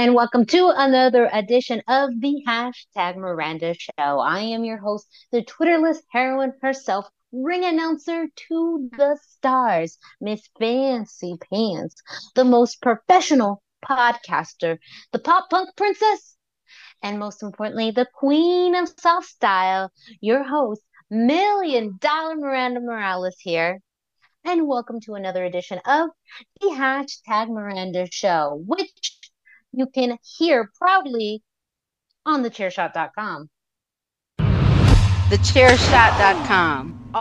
and welcome to another edition of the hashtag Miranda Show. I am your host, the Twitterless heroine herself, ring announcer to the stars, Miss Fancy Pants, the most professional podcaster, the pop punk princess, and most importantly, the queen of soft style, your host, Million Dollar Miranda Morales here. And welcome to another edition of the hashtag Miranda Show, which you can hear proudly on thechairshot.com. Thechairshot.com.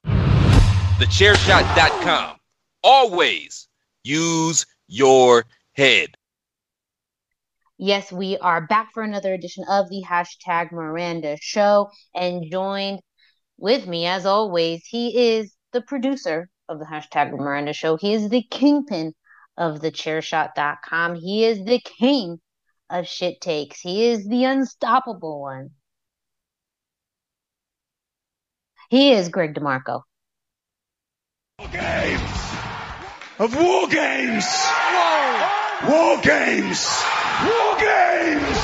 Thechairshot.com. Always use your head. Yes, we are back for another edition of the hashtag Miranda Show and joined with me, as always, he is the producer of the hashtag Miranda Show. He is the kingpin of the chairshot.com. He is the king of shit takes. He is the unstoppable one. He is Greg DeMarco. War games of war games. War games. War games.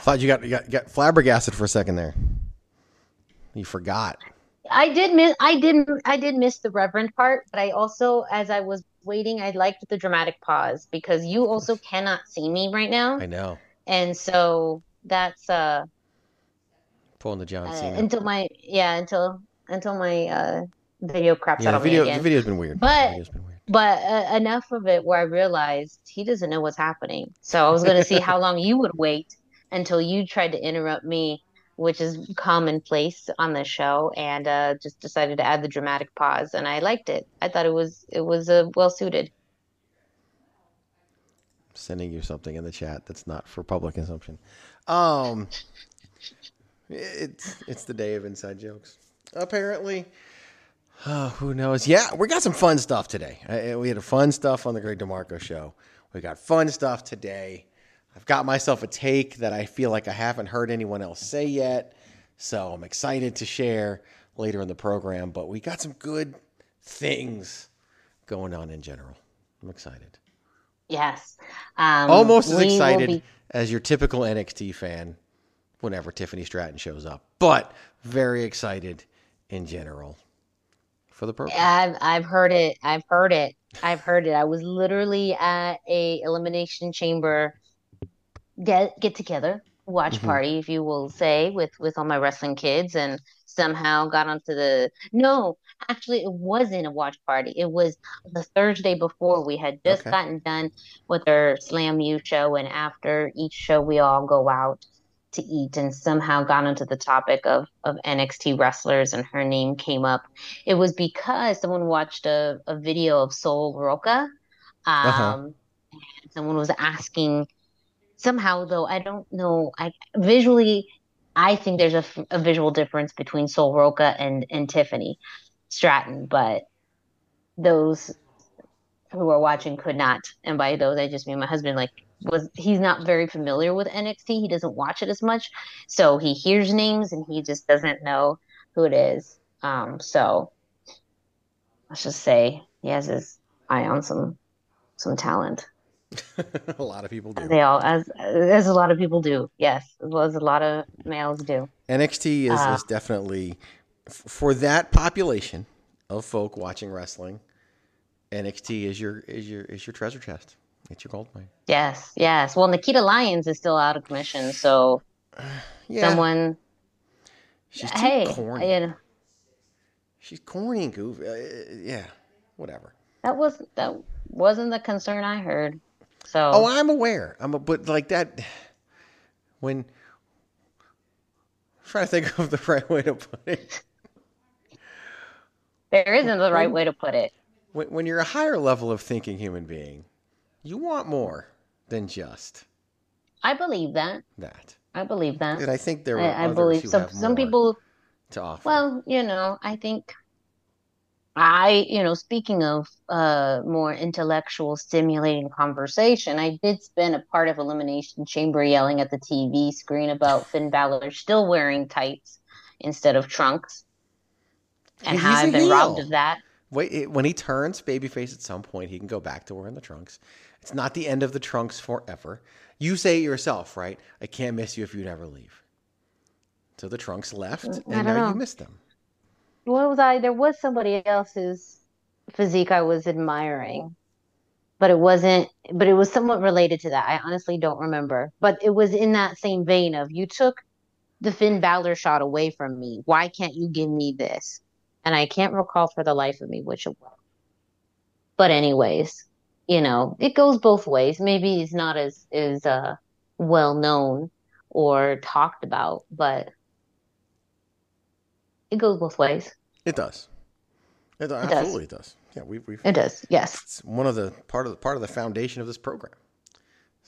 Thought you got, you got got flabbergasted for a second there. You forgot. I did miss I didn't I did miss the reverend part, but I also as I was waiting, I liked the dramatic pause because you also cannot see me right now. I know. And so that's uh Pulling the John uh, until my yeah, until until my uh video craps yeah, out the Video. The video's been weird. But- been weird. But uh, enough of it where I realized he doesn't know what's happening. So I was going to see how long you would wait until you tried to interrupt me, which is commonplace on the show, and uh, just decided to add the dramatic pause, and I liked it. I thought it was it was uh, well suited. sending you something in the chat that's not for public consumption. Um, it's it's the day of inside jokes. Apparently, oh, who knows? Yeah, we got some fun stuff today. We had a fun stuff on the Greg DeMarco show. We got fun stuff today. I've got myself a take that I feel like I haven't heard anyone else say yet, so I'm excited to share later in the program. But we got some good things going on in general. I'm excited Yes, um, almost as excited be- as your typical NXT fan whenever Tiffany Stratton shows up, but very excited in general for the program. I've I've heard it. I've heard it. I've heard it. I was literally at a elimination chamber get get together, watch Mhm. party, if you will say, with with all my wrestling kids, and somehow got onto the no, actually it wasn't a watch party. It was the Thursday before we had just Okay. gotten done with our Slam U show, and after each show we all go out to eat and somehow got onto the topic of of NXT wrestlers and her name came up. It was because someone watched a, a video of Sol Ruca. Um Uh-huh. and someone was asking somehow though I don't know I visually I think there's a visual difference between Sol Ruca and and Tiffany Stratton, but those who are watching could not. And by those I just mean my husband like was he's not very familiar with NXT. He doesn't watch it as much. So he hears names and he just doesn't know who it is. Um so let's just say he has his eye on some some talent. a lot of people do. They all as as a lot of people do. Yes, as a lot of males do. NXT is, Uh, is definitely for that population of folk watching wrestling. NXT is your is your is your treasure chest. It's your gold mine. Yes, yes. Well, Nikita Lyons is still out of commission, so Yeah, someone. she's too hey, corny. you know, She's corny and goofy. Uh, yeah, whatever. that was that wasn't the concern I heard. So Oh, I'm aware. I'm a, but like that when I'm trying to think of the right way to put it. there isn't the right way to put it. When, when you're a higher level of thinking human being, you want more than just I believe that. that. I believe that. And I think there are I, I others believe who some have some people. to offer. Well, you know, I think I, you know, speaking of uh more intellectual stimulating conversation, I did spend a part of Elimination Chamber yelling at the TV screen about Finn Balor still wearing tights instead of trunks. And He's how I've been robbed of that. Wait, it, when he turns babyface at some point, he can go back to wearing the trunks. It's not the end of the trunks forever. You say it yourself, right? I can't miss you if you never leave. So the trunks left, I and now know. you miss them. What was I? There was somebody else's physique I was admiring, but it wasn't, but it was somewhat related to that. I honestly don't remember, but it was in that same vein of you took the Finn Balor shot away from me. Why can't you give me this? And I can't recall for the life of me which it was. But anyways, you know, it goes both ways. Maybe it's not as as uh well known or talked about, but it goes both ways. It does. It, does. absolutely it does. Yeah, we, we've. It does. Yes. It's one of the part of the part of the foundation of this program.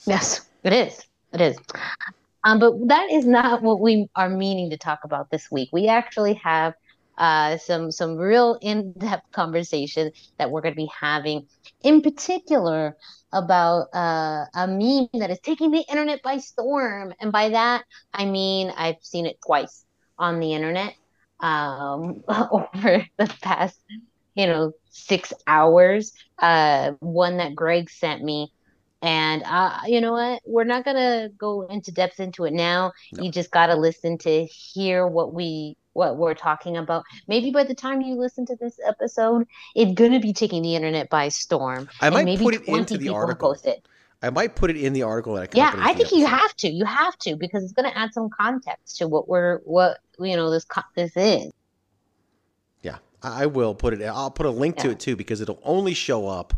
Yes, it is. It is. Um, but that is not what we are meaning to talk about this week. We actually have uh, some some real in-depth conversation that we're going to be having, in particular about uh, a meme that is taking the internet by storm. And by that, I mean I've seen it twice on the internet um, over the past, you know, six hours. Uh, one that Greg sent me. And uh, you know what? We're not gonna go into depth into it now. No. You just gotta listen to hear what we what we're talking about. Maybe by the time you listen to this episode, it's gonna be taking the internet by storm. I might maybe put it into the article. It. I might put it in the article that Yeah, I think you have to. You have to because it's gonna add some context to what we're what you know this this is. Yeah, I will put it. I'll put a link to it too because it'll only show up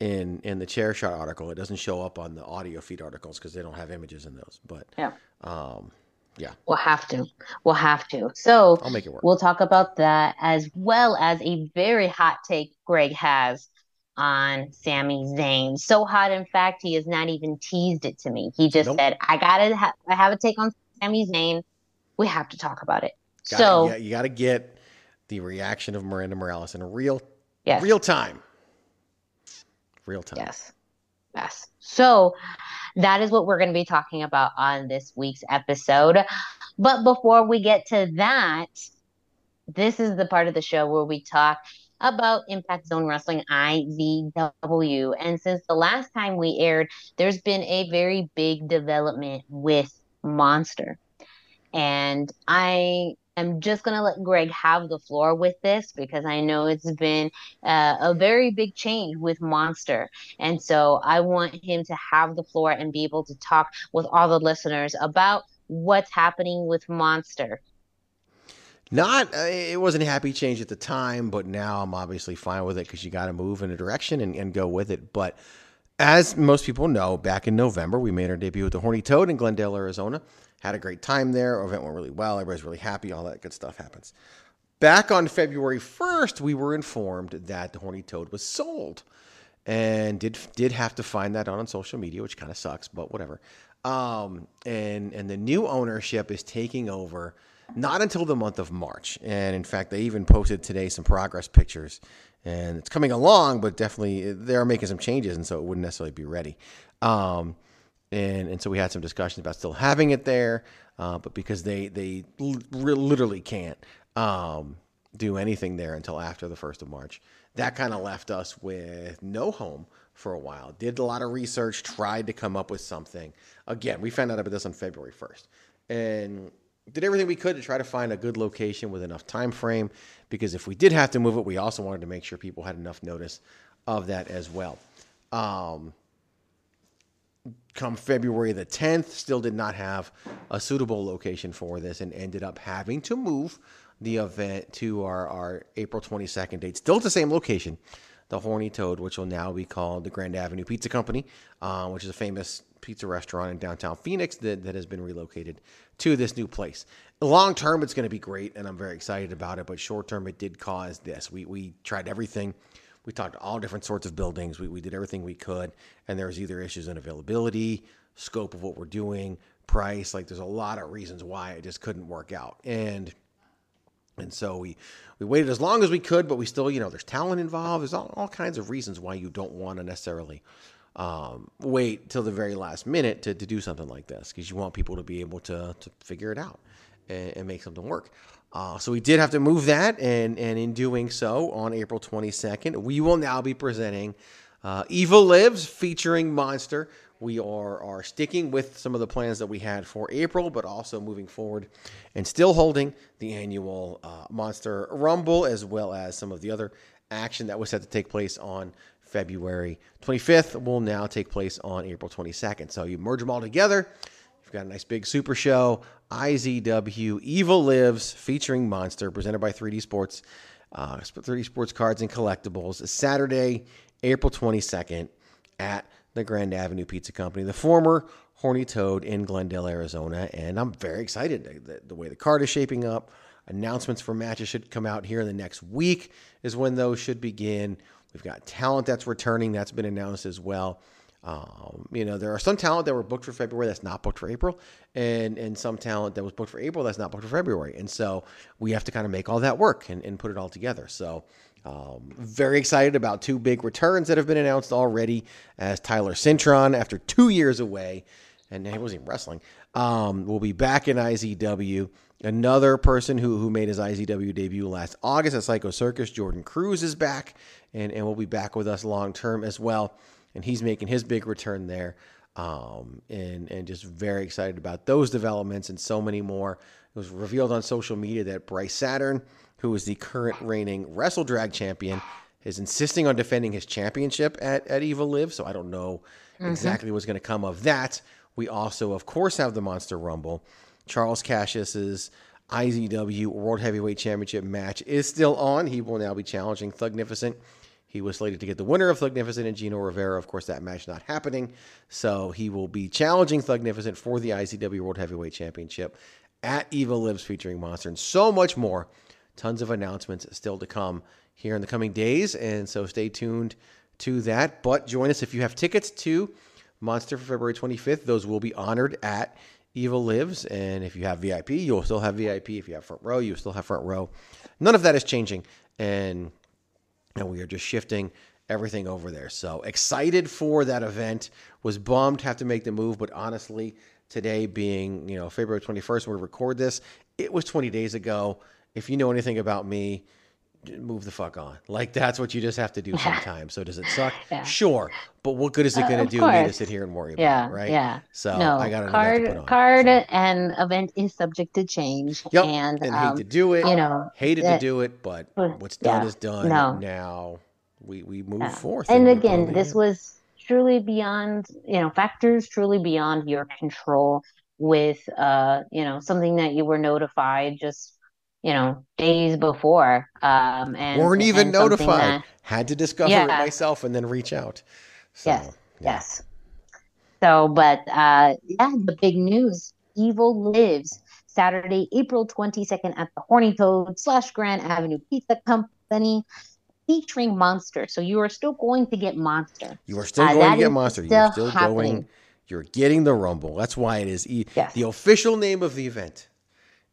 in in the chair shot article. It doesn't show up on the audio feed articles because they don't have images in those. But Yeah. um, yeah, We'll have to. We'll have to. So I'll make it work. We'll talk about that as well as a very hot take Greg has on Sammy Zayn. So hot, in fact, he has not even teased it to me. He just Nope. said, "I gotta, ha- I have a take on Sammy Zayn. We have to talk about it." Gotta- so yeah, you got to get the reaction of Miranda Morales in real yes, real time. Real time. yes, yes. So that is what we're going to be talking about on this week's episode. But before we get to that, this is the part of the show where we talk about Impact Zone Wrestling IZW. And since the last time we aired, there's been a very big development with Monster. And I am just going to let Greg have the floor with this because I know it's been uh, a very big change with Monster. And so I want him to have the floor and be able to talk with all the listeners about what's happening with Monster. Not, uh, it wasn't a happy change at the time, but now I'm obviously fine with it because you got to move in a direction and, and go with it. But as most people know, back in November, we made our debut with the Horny Toad in Glendale, Arizona. Had a great time there. Event went really well. Everybody's really happy. All that good stuff happens. Back on February 1st, we were informed that the Horny Toad was sold and did did have to find that out on social media, which kind of sucks, but whatever. Um, and and the new ownership is taking over not until the month of March. And in fact, they even posted today some progress pictures, and it's coming along, but definitely they're making some changes, and so it wouldn't necessarily be ready. Um, and and so we had some discussions about still having it there, uh, but because they they li- literally can't um, do anything there until after the first of March, that kind of left us with no home for a while. Did a lot of research, tried to come up with something. Again, we found out about this on February first, and did everything we could to try to find a good location with enough time frame. Because if we did have to move it, we also wanted to make sure people had enough notice of that as well. Um, come February the 10th, still did not have a suitable location for this and ended up having to move the event to our, our April 22nd date. Still at the same location, the Horny Toad, which will now be called the Grand Avenue Pizza Company, uh, which is a famous pizza restaurant in downtown Phoenix that, that has been relocated to this new place. Long term, it's going to be great, and I'm very excited about it. But short term, it did cause this. We, we tried everything. We talked to all different sorts of buildings. We, we did everything we could, and there was either issues in availability, scope of what we're doing, price. Like there's a lot of reasons why it just couldn't work out. And and so we, we waited as long as we could, but we still, you know, there's talent involved. There's all, all kinds of reasons why you don't want to necessarily um, wait till the very last minute to, to do something like this because you want people to be able to, to figure it out and, and make something work. Uh, so we did have to move that, and, and in doing so, on April 22nd, we will now be presenting uh, Evil Lives featuring Monster we are, are sticking with some of the plans that we had for April, but also moving forward and still holding the annual uh, Monster Rumble as well as some of the other action that was set to take place on February 25th will now take place on April 22nd. So you merge them all together. Got a nice big super show, IZW Evil Lives featuring Monster, presented by 3D Sports, uh, 3D Sports Cards and Collectibles, Saturday, April 22nd at the Grand Avenue Pizza Company, the former Horny Toad in Glendale, Arizona. And I'm very excited. The, the, way the card is shaping up, announcements for matches should come out here in the next week, is when those should begin. We've got talent that's returning, that's been announced as well. Um, you know, there are some talent that were booked for February that's not booked for April, and and some talent that was booked for April that's not booked for February. And so we have to kind of make all that work and, and put it all together. So um, very excited about two big returns that have been announced already as Tyler Cintron, after two years away, and he wasn't even wrestling, um, will be back in IZW. Another person who, who made his IZW debut last August at Psycho Circus, Jordan Cruz, is back and, and will be back with us long term as well. And he's making his big return there. Um, and, and just very excited about those developments and so many more. It was revealed on social media that Bryce Saturn who is the current reigning Wrestle Drag champion, is insisting on defending his championship at, at Evil Live. So I don't know mm-hmm. exactly what's going to come of that. We also, of course, have the Monster Rumble. Charles Cassius's IZW World Heavyweight Championship match is still on. He will now be challenging Thugnificent. He was slated to get the winner of Thugnificent and Gino Rivera. Of course, that match not happening. So he will be challenging Thugnificent for the IZW World Heavyweight Championship at Evil Lives featuring Monster and so much more tons of announcements still to come here in the coming days. And so stay tuned to that. But join us if you have tickets to Monster for February 25th. Those will be honored at Evil Lives. And if you have VIP, you'll still have VIP. If you have front row, you still have front row. None of that is changing. And, and we are just shifting everything over there. So excited for that event. Was bummed to have to make the move, but honestly, today being, you know, February 21st when we record this, it was 20 days ago if you know anything about me, move the fuck on. Like that's what you just have to do sometimes. so does it suck? Yeah. Sure, but what good is it going to uh, do course. me to sit here and worry yeah, about? It, right? Yeah. So no, I got card. card so. and event is subject to change. Yep. And, and um, hate to do it. You know, hated to do it, but what's done yeah, is done. No. Now we we move yeah. forth. And, and again, this was truly beyond you know factors truly beyond your control with uh you know something that you were notified just you know, days before. Um, and weren't even and notified. That, Had to discover yeah. it myself and then reach out. So, yes. Yeah. Yes. So, but uh, yeah, the big news: Evil lives Saturday, April twenty second at the Horny Toad slash Grand Avenue Pizza Company. Featuring Monster, so you are still going to get Monster. You are still uh, going to get Monster. You're still happening. going. You're getting the Rumble. That's why it is e- yes. the official name of the event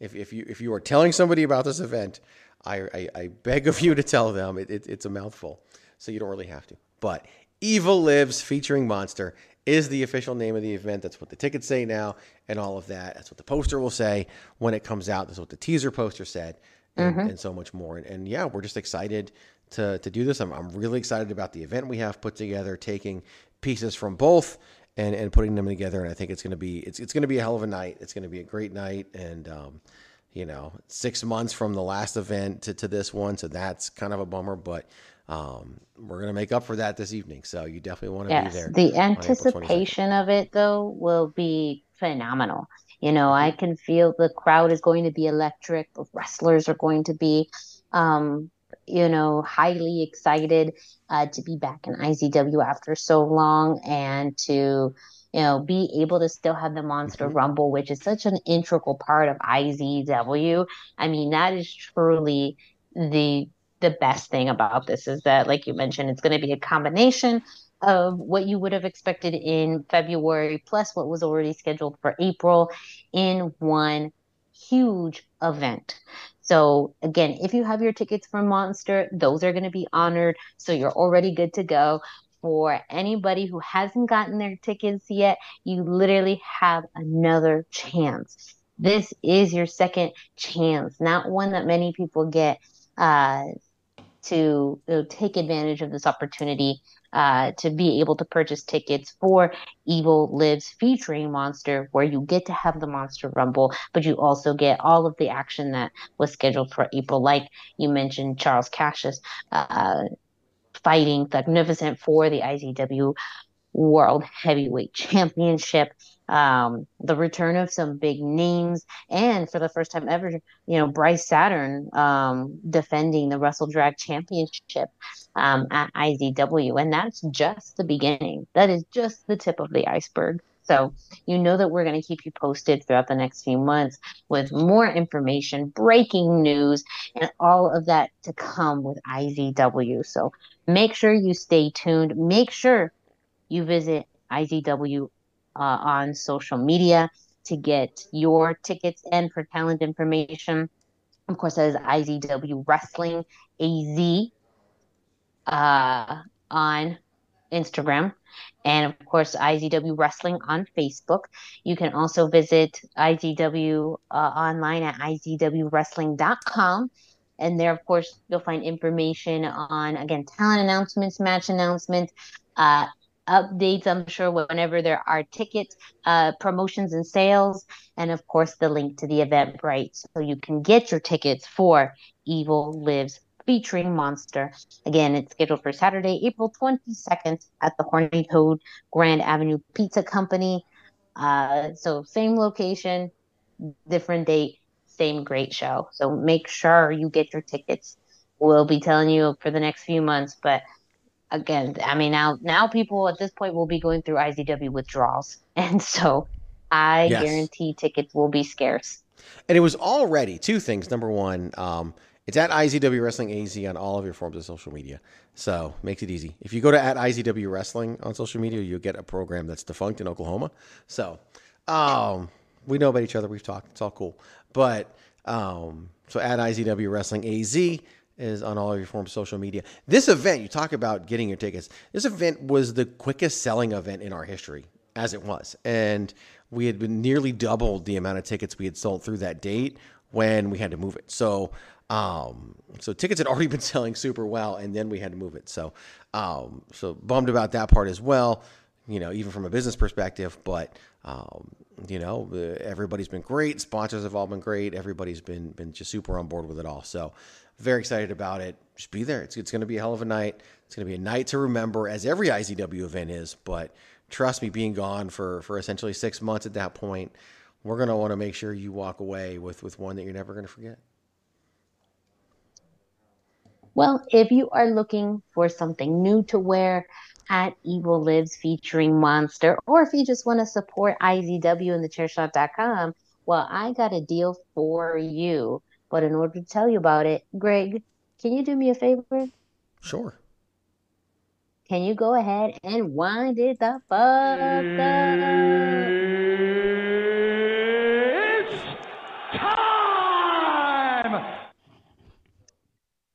if, if you if you are telling somebody about this event, I, I, I beg of you to tell them it, it, it's a mouthful, so you don't really have to. But Evil Lives featuring Monster is the official name of the event. That's what the tickets say now, and all of that. That's what the poster will say when it comes out. That's what the teaser poster said, and, mm-hmm. and so much more. And, and, yeah, we're just excited to to do this. I'm I'm really excited about the event we have put together, taking pieces from both and and putting them together. And I think it's going to be it's it's going to be a hell of a night. It's going to be a great night, and um, you know, six months from the last event to, to this one, so that's kind of a bummer. But um, we're going to make up for that this evening. So you definitely want to Yes, be there. the on April 22nd. anticipation of it though will be phenomenal. You know, Mm-hmm. I can feel the crowd is going to be electric. The wrestlers are going to be, um, you know, highly excited uh, to be back in IZW after so long and to, you know, be able to still have the Monster Mhm. Rumble, which is such an integral part of IZW. I mean, that is truly the the best thing about this is that, like you mentioned, it's going to be a combination of what you would have expected in February plus what was already scheduled for April in one huge event. So again, if you have your tickets for Monster, those are going to be honored. So you're already good to go. For anybody who hasn't gotten their tickets yet, you literally have another chance. This is your second chance, not one that many people get uh, to you know, take advantage of this opportunity uh, to be able to purchase tickets for Evil Lives featuring Monster, where you get to have the Monster Rumble, but you also get all of the action that was scheduled for April, like you mentioned, Charles Cassius uh, fighting Magnificent for the IZW World Heavyweight Championship. Um, the return of some big names, and for the first time ever, you know, Bryce Saturn um, defending the Wrestle Drag Championship um, at IZW, and that's just the beginning. That is just the tip of the iceberg. So you know that we're going to keep you posted throughout the next few months with more information, breaking news, and all of that to come with IZW. So make sure you stay tuned. Make sure you visit IZW uh, on social media to get your tickets and for talent information. Of course, that is IZW Wrestling AZ uh, on Instagram. And of course, IZW Wrestling on Facebook. You can also visit IZW uh, online at IZWWrestling.com. And there, of course, you'll find information on, again, talent announcements, match announcements, uh, updates, I'm sure, whenever there are tickets, uh, promotions and sales, and of course, the link to the Eventbrite. So you can get your tickets for Evil Lives featuring Monster. Again, it's scheduled for Saturday, April 22nd at the Horny Toad Grand Avenue Pizza Company. Uh, so same location, different date, same great show. So make sure you get your tickets. We'll be telling you for the next few months, but again, I mean now now people at this point will be going through IZW withdrawals, and so I Yes. guarantee tickets will be scarce. And it was already two things. Number one, um, it's at IZW Wrestling AZ on all of your forms of social media. So makes it easy. If you go to at IZW Wrestling on social media, you'll get a program that's defunct in Oklahoma. So um, we know about each other. We've talked. It's all cool. But um, so at IZW Wrestling AZ is on all of your forms of social media. This event, you talk about getting your tickets. This event was the quickest selling event in our history, as it was. And we had been nearly doubled the amount of tickets we had sold through that date when we had to move it. So, um, so tickets had already been selling super well, and then we had to move it. So, um, so bummed about that part as well. You know, even from a business perspective, but um, you know, uh, everybody's been great. Sponsors have all been great. Everybody's been been just super on board with it all. So, very excited about it. Just be there. It's it's going to be a hell of a night. It's going to be a night to remember, as every IZW event is. But trust me, being gone for for essentially six months at that point, we're going to want to make sure you walk away with with one that you're never going to forget. Well, if you are looking for something new to wear at Evil Lives featuring Monster, or if you just want to support IZW and thechairshot.com, well, I got a deal for you. But in order to tell you about it, Greg, can you do me a favor? Sure. Can you go ahead and wind it the fuck up? It's time!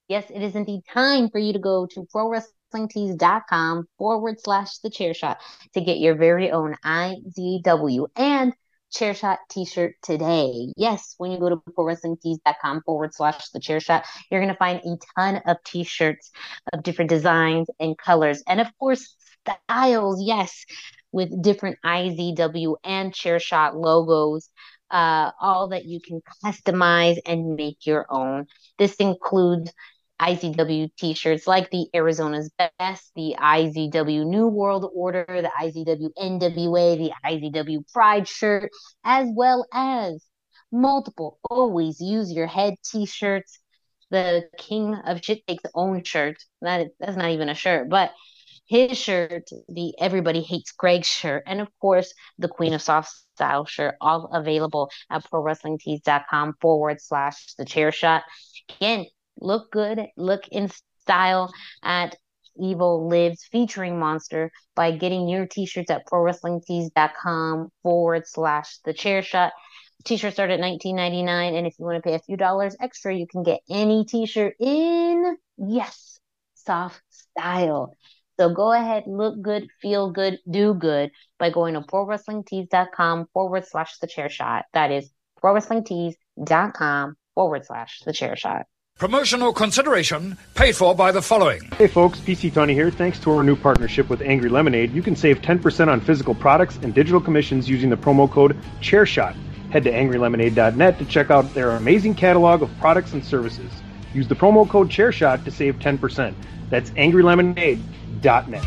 Yes, it is indeed time for you to go to prowrestlingtees.com forward slash the chair shot to get your very own IZW and chair shot t-shirt today. Yes, when you go to prowrestlingtees.com forward slash the chair shot, you're going to find a ton of t-shirts of different designs and colors. And of course, styles. Yes, with different IZW and chair shot logos. Uh, all that you can customize and make your own. This includes IZW t-shirts like the Arizona's Best, the IZW New World Order, the IZW NWA, the IZW Pride shirt, as well as multiple always use your head t-shirts. The King of Shit Takes Own shirt. That that's not even a shirt, but his shirt, the Everybody Hates Greg shirt, and of course the Queen of Soft Style shirt, all available at prowrestlingtees.com forward slash the chair shot. Again, look good, look in style at Evil Lives featuring Monster by getting your t-shirts at prowrestlingtees.com forward slash the chair shot. T-shirts start at $19.99, and if you want to pay a few dollars extra, you can get any t-shirt in yes, soft style. So go ahead, look good, feel good, do good by going to prowrestlingtees.com forward slash the chair shot. That is prowrestlingtees.com forward slash the chair shot. Promotional consideration paid for by the following. Hey folks, PC Tony here. Thanks to our new partnership with Angry Lemonade, you can save 10% on physical products and digital commissions using the promo code ChairShot. Head to angrylemonade.net to check out their amazing catalog of products and services. Use the promo code ChairShot to save 10%. That's angrylemonade.net.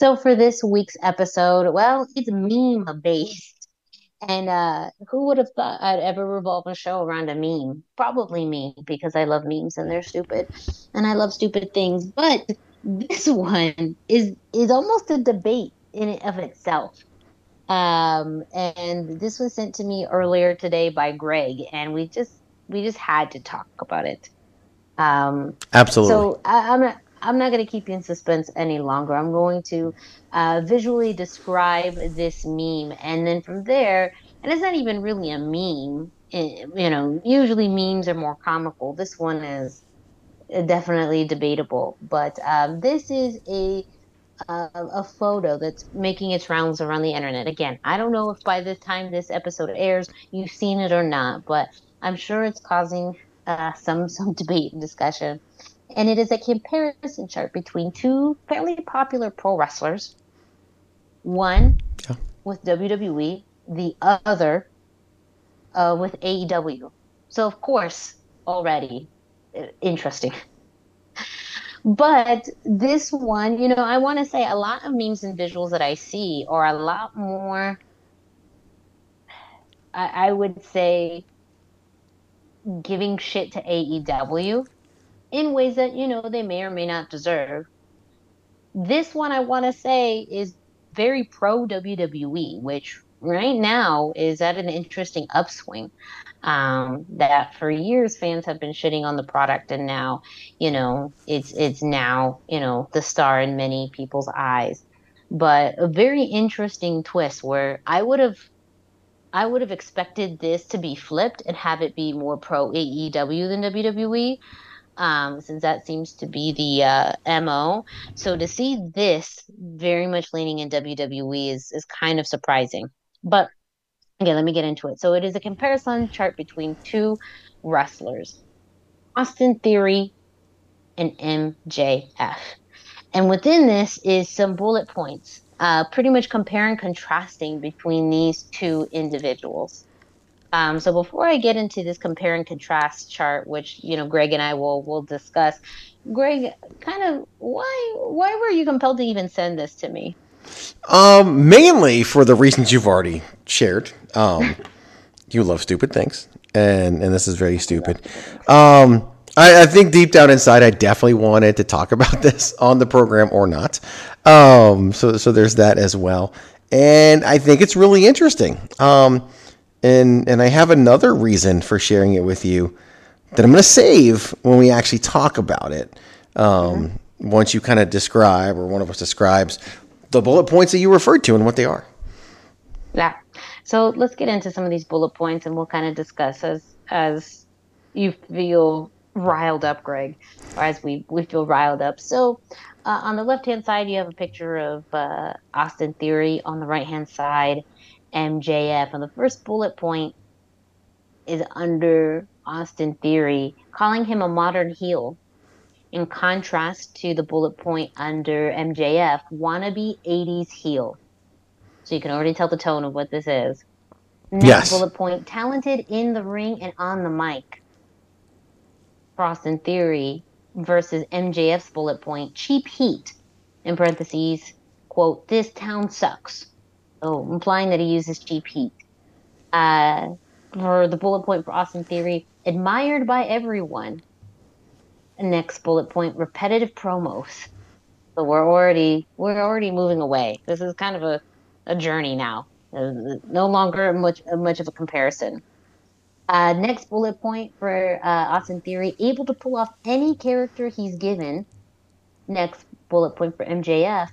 So for this week's episode, well, it's meme based. And uh, who would have thought I'd ever revolve a show around a meme? Probably me, because I love memes and they're stupid, and I love stupid things. But this one is is almost a debate in and of itself. Um, and this was sent to me earlier today by Greg, and we just we just had to talk about it. Um, Absolutely. so I, I'm not I'm not going to keep you in suspense any longer. I'm going to uh, visually describe this meme, and then from there, and it's not even really a meme. eh, You know, usually memes are more comical. This one is definitely debatable, but um, this is a uh, a photo that's making its rounds around the internet. Again, I don't know if by the time this episode airs, you've seen it or not, but I'm sure it's causing uh, some some debate and discussion. And it is a comparison chart between two fairly popular pro wrestlers. One Yeah. with WWE, the other uh, with AEW. So of course, already uh, interesting. But this one, you know, I want to say a lot of memes and visuals that I see are a lot more, I, I would say, giving shit to AEW in ways that, you know, they may or may not deserve. This one, I want to say, is very pro WWE, which right now is at an interesting upswing. Um, that for years fans have been shitting on the product, and now, you know, it's it's now you know the star in many people's eyes. But a very interesting twist where I would have I would have expected this to be flipped and have it be more pro AEW than WWE, um, since that seems to be the uh, MO. So to see this very much leaning in WWE is, is kind of surprising. But again, let me get into it. So it is a comparison chart between two wrestlers Austin Theory and MJF. And within this is some bullet points, uh, pretty much compare and contrasting between these two individuals. Um, so before I get into this compare and contrast chart, which you know Greg and I will will discuss, Greg, kind of why why were you compelled to even send this to me? Um, mainly for the reasons you've already shared. Um, you love stupid things, and and this is very stupid. Um, I, I think deep down inside, I definitely wanted to talk about this on the program or not. Um, so so there's that as well, and I think it's really interesting. Um, and and I have another reason for sharing it with you that I'm going to save when we actually talk about it. Um, Once you kind of describe, or one of us describes, the bullet points that you referred to and what they are. Yeah. So let's get into some of these bullet points, and we'll kind of discuss as as you feel riled up, Greg, or as we we feel riled up. So uh, on the left hand side, you have a picture of uh, Austin Theory. On the right hand side, MJF. And the first bullet point is under Austin Theory, calling him a modern heel. In contrast to the bullet point under MJF, wannabe 80s heel. So you can already tell the tone of what this is. Next Yes. bullet point: talented in the ring and on the mic. Austin Theory versus MJF's bullet point: cheap heat. In parentheses, quote: "This town sucks." Oh, implying that he uses cheap heat. Uh, for the bullet point for Austin Theory, admired by everyone. Next bullet point: repetitive promos. So we're already we're already moving away. This is kind of a, a journey now. Uh, no longer much much of a comparison. Uh, next bullet point for uh, Austin Theory: able to pull off any character he's given. Next bullet point for MJF: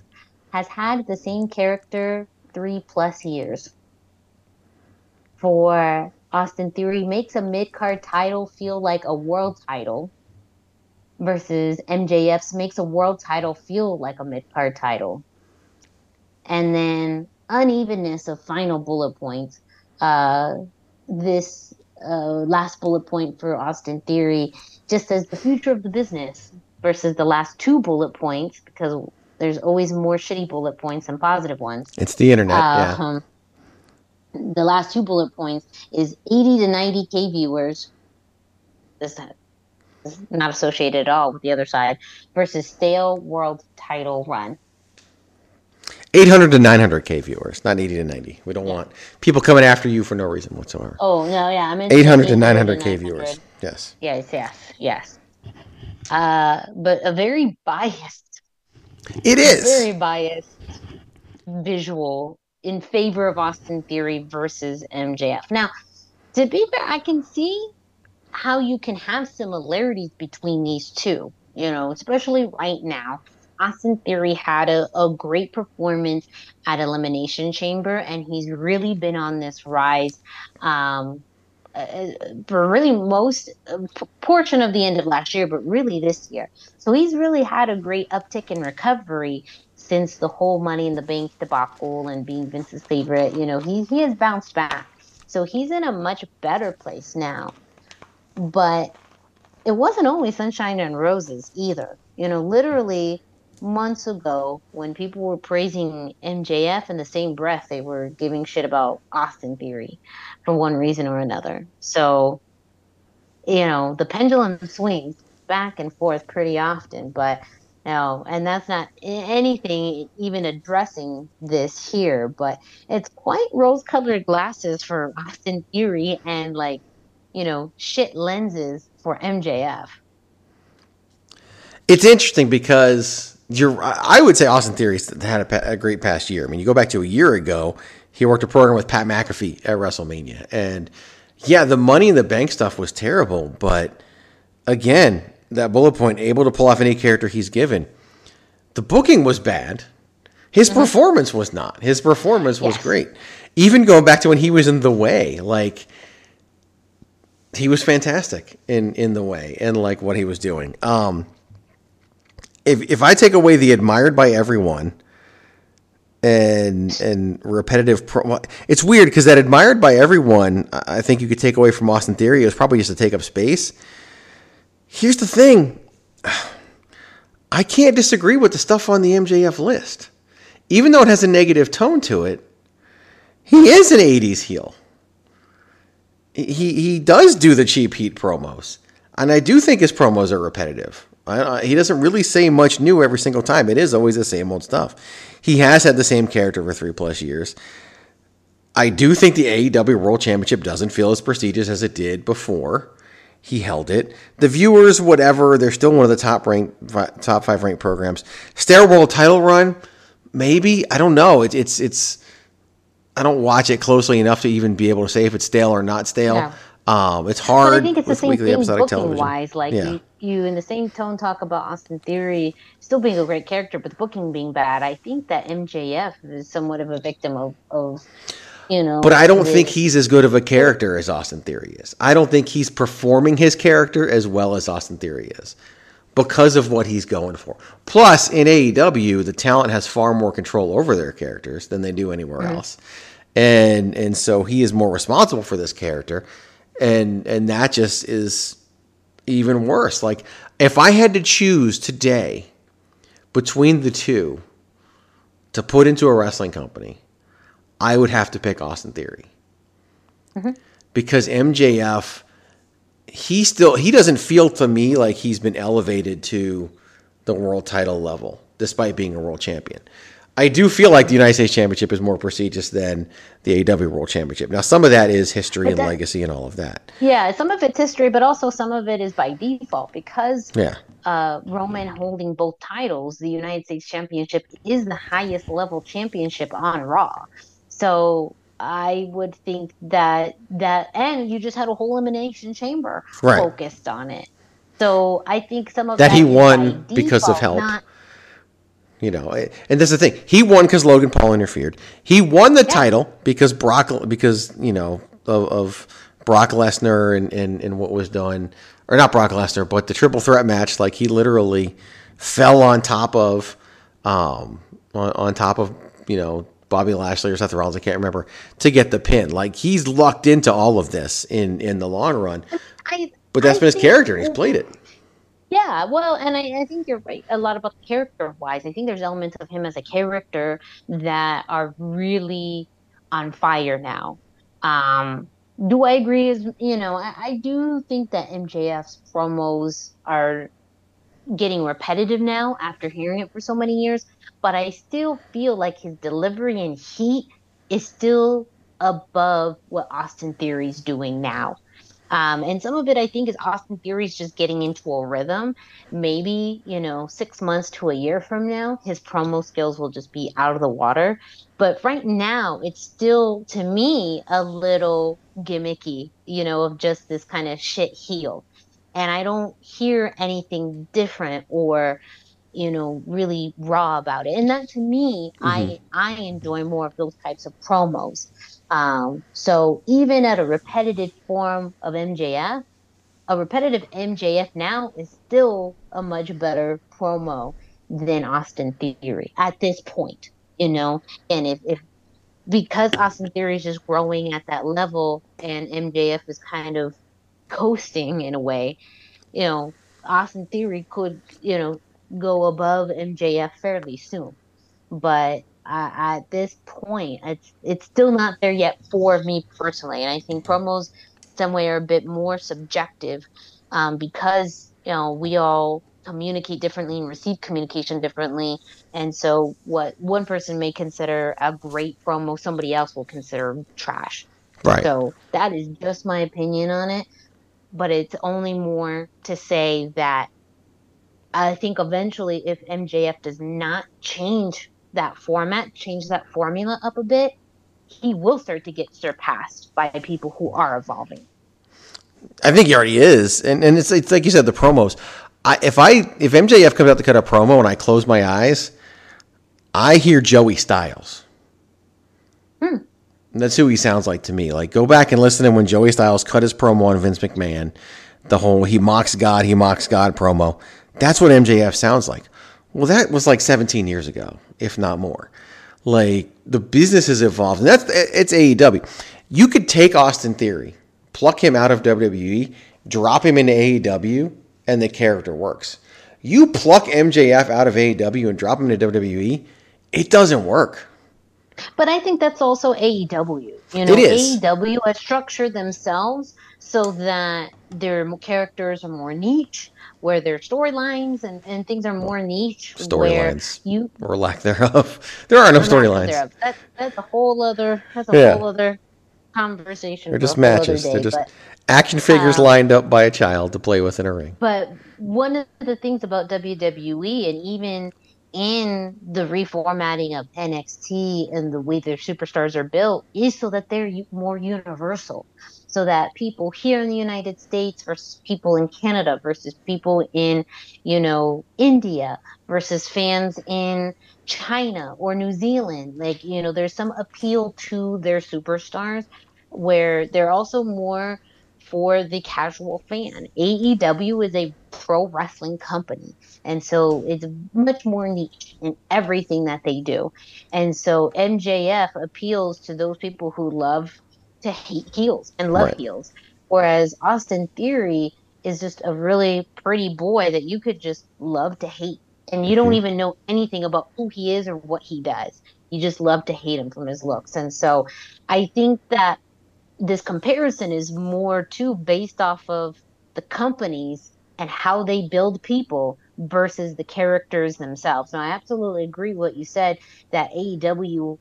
has had the same character three plus years. For Austin Theory, makes a mid card title feel like a world title versus MJF's makes a world title feel like a mid card title. And then unevenness of final bullet points. Uh, this uh, last bullet point for Austin Theory just says the future of the business versus the last two bullet points because there's always more shitty bullet points than positive ones. It's the internet. yeah. Um, the last two bullet points is 80 to 90k viewers. This is not associated at all with the other side versus stale world title run. 800 to 900k viewers, not 80 to 90. We don't want people coming after you for no reason whatsoever. Oh no, yeah, I'm in 800 to 900k viewers. Yes. Yes, yes, yes. Uh, but a very biased, It is. very biased visual in favor of Austin Theory versus MJF. Now, to be fair, I can see how you can have similarities between these two. You know, especially right now. Austin Theory had a, a great performance at Elimination Chamber, and he's really been on this rise um, uh, for really most uh, portion of the end of last year, but really this year. So he's really had a great uptick in recovery since the whole Money in the Bank debacle and being Vince's favorite. You know, he he has bounced back, so he's in a much better place now. But it wasn't only sunshine and roses either. You know, literally months ago when people were praising MJF in the same breath they were giving shit about Austin Theory for one reason or another. So, you know, the pendulum swings back and forth pretty often, but no, and that's not anything even addressing this here, but it's quite rose colored glasses for Austin Theory and like, you know, shit lenses for MJF. It's interesting because you're. I would say Austin Theory's had a, a great past year. I mean, you go back to a year ago, he worked a program with Pat McAfee at WrestleMania, and yeah, the Money in the Bank stuff was terrible. But again, that bullet point, able to pull off any character he's given. The booking was bad. His performance was not. His performance was Yes. great. Even going back to when he was in the way, like he was fantastic in in the way and like what he was doing. Um, if if I take away the admired by everyone and and repetitive, pro- it's weird because that admired by everyone, I think you could take away from Austin Theory. Was probably just to take up space. Here's the thing. I can't disagree with the stuff on the MJF list. Even though it has a negative tone to it, he is an 80s heel. He he does do the cheap heat promos. And I do think his promos are repetitive. He doesn't really say much new every single time. It is always the same old stuff. He has had the same character for three plus years. I do think the AEW World Championship doesn't feel as prestigious as it did before he held it. The viewers, whatever, they're still one of the top ranked, top five ranked programs. Stair World title run, maybe I don't know. It's it's it's. I don't watch it closely enough to even be able to say if it's stale or not stale. Um, it's But hard I think it's the same thing booking television. wise. Like Yeah. you, you in the same tone talk about Austin Theory still being a great character, but the booking being bad. I think that MJF is somewhat of a victim of, of you know. But I don't think he's as good of a character as Austin Theory is. I don't think he's performing his character as well as Austin Theory is because of what he's going for. Plus, in AEW, the talent has far more control over their characters than they do anywhere mm-hmm. else. And and so he is more responsible for this character. And and that just is even worse. Like if I had to choose today between the two to put into a wrestling company, I would have to pick Austin Theory mm-hmm. because MJF he still he doesn't feel to me like he's been elevated to the world title level despite being a world champion. I do feel like the United States Championship is more prestigious than the AW World Championship. Now, some of that is history and legacy and all of that. Yeah, some of it's history, but also some of it is by default because Yeah, uh, Roman holding both titles, the United States Championship is the highest level championship on Raw. So I would think that that, and you just had a whole elimination chamber Right. focused on it. So I think some of That he is won because of help. not- you know, and that's the thing. He won because Logan Paul interfered. He won the title because Brock, because you know of, of Brock Lesnar and, and and what was done, or not Brock Lesnar, but the triple threat match. Like he literally fell on top of, um, on, on top of you know Bobby Lashley or Seth Rollins. I can't remember to get the pin. Like he's lucked into all of this in in the long run. I, But that's I been his character. and He's played it. Yeah, well, and I, I think you're right a lot about character wise. I think there's elements of him as a character that are really on fire now. Um, do I agree? Is you know, I, I do think that MJF's promos are getting repetitive now after hearing it for so many years, but I still feel like his delivery and heat is still above what Austin Theory's doing now. Um, and some of it, I think, is Austin Theory's just getting into a rhythm. Maybe, you know, six months to a year from now, his promo skills will just be out of the water. But right now, it's still, to me, a little gimmicky, you know, of just this kind of shit heel. And I don't hear anything different or, you know, really raw about it. And that to me, I I enjoy more of those types of promos. Um, so even at a repetitive form of MJF, a repetitive MJF now is still a much better promo than Austin Theory at this point, you know. And if, if because Austin Theory is just growing at that level and MJF is kind of coasting in a way, you know, Austin Theory could, you know, go above MJF fairly soon. But uh, at this point, it's it's still not there yet for me personally, and I think promos some way are a bit more subjective um, because you know we all communicate differently and receive communication differently, and so what one person may consider a great promo, somebody else will consider trash. Right. So that is just my opinion on it, but it's only more to say that I think eventually, if MJF does not change that format, change that formula up a bit, he will start to get surpassed by people who are evolving. I think he already is, and and it's it's like you said, the promos. I if I if MJF comes out to cut a promo and I close my eyes, I hear Joey Styles. Hmm. That's who he sounds like to me. Like go back and listen to when Joey Styles cut his promo on Vince McMahon, the whole he mocks God, he mocks God promo. That's what MJF sounds like. Well, that was like 17 years ago, if not more. Like the business has evolved, and that's it's AEW. You could take Austin Theory, pluck him out of WWE, drop him into AEW, and the character works. You pluck MJF out of AEW and drop him into WWE, it doesn't work. But I think that's also AEW. You know, It is. AEW has structured themselves so that their characters are more niche, where their storylines and, and things are more niche. Storylines. you or lack thereof. There are no storylines. That, that's a whole other. That's a Yeah. whole other conversation. They're just matches. day, They're just but- action figures um, lined up by a child to play with in a ring. But one of the things about WWE and even in the reformatting of NXT and the way their superstars are built is so that they're more universal. So that people here in the United States versus people in Canada versus people in, you know, India versus fans in China or New Zealand. Like, you know, there's some appeal to their superstars where they're also more for the casual fan. AEW is a pro wrestling company. And so it's much more niche in everything that they do. And so MJF appeals to those people who love to hate heels and love Right. heels. Whereas Austin Theory is just a really pretty boy that you could just love to hate. And you don't mm-hmm. even know anything about who he is or what he does. You just love to hate him from his looks. And so I think that this comparison is more too based off of the companies and how they build people versus the characters themselves. Now, I absolutely agree with what you said that AEW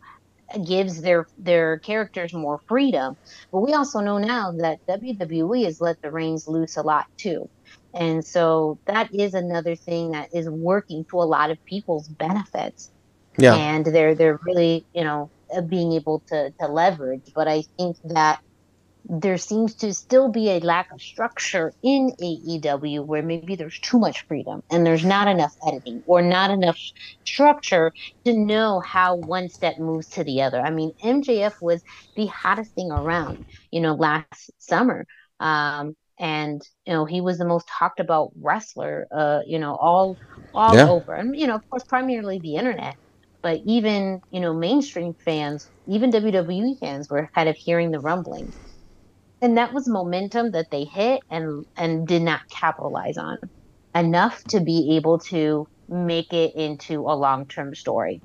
gives their their characters more freedom. But we also know now that WWE has let the reins loose a lot too. And so that is another thing that is working to a lot of people's benefits. Yeah. And they're they're really, you know, uh, being able to to leverage. But I think that there seems to still be a lack of structure in AEW where maybe there's too much freedom and there's not enough editing or not enough structure to know how one step moves to the other. I mean, MJF was the hottest thing around, you know, last summer. Um, and you know he was the most talked about wrestler uh you know all all Yeah. over and you know of course primarily the internet but even you know mainstream fans even wwe fans were kind of hearing the rumblings and that was momentum that they hit and and did not capitalize on enough to be able to make it into a long-term story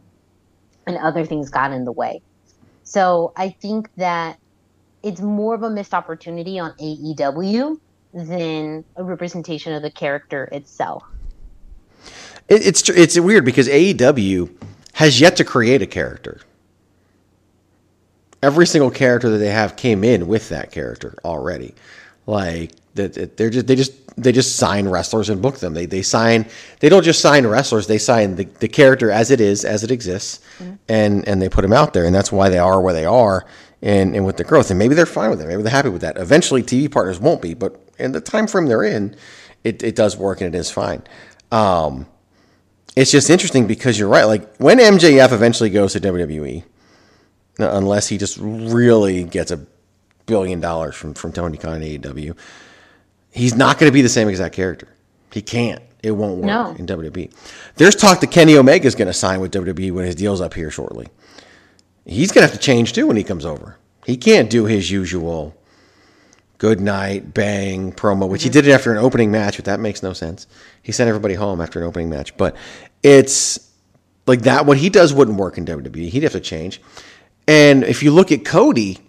and other things got in the way so i think that it's more of a missed opportunity on AEW than a representation of the character itself. It, it's it's weird because AEW has yet to create a character. Every single character that they have came in with that character already. Like that, they're just they just they just sign wrestlers and book them. They they sign they don't just sign wrestlers. They sign the, the character as it is, as it exists, and and they put them out there. And that's why they are where they are. And, and with the growth, and maybe they're fine with it. Maybe they're happy with that. Eventually, TV partners won't be, but in the time frame they're in, it, it does work and it is fine. Um, it's just interesting because you're right. Like when MJF eventually goes to WWE, unless he just really gets a billion dollars from from Tony Khan and AEW, he's not going to be the same exact character. He can't. It won't work No. in WWE. There's talk that Kenny Omega is going to sign with WWE when his deal's up here shortly. He's going to have to change too when he comes over. He can't do his usual good night, bang promo, which he mm-hmm. did it after an opening match, but that makes no sense. He sent everybody home after an opening match. But it's like that. What he does wouldn't work in WWE. He'd have to change. And if you look at Cody,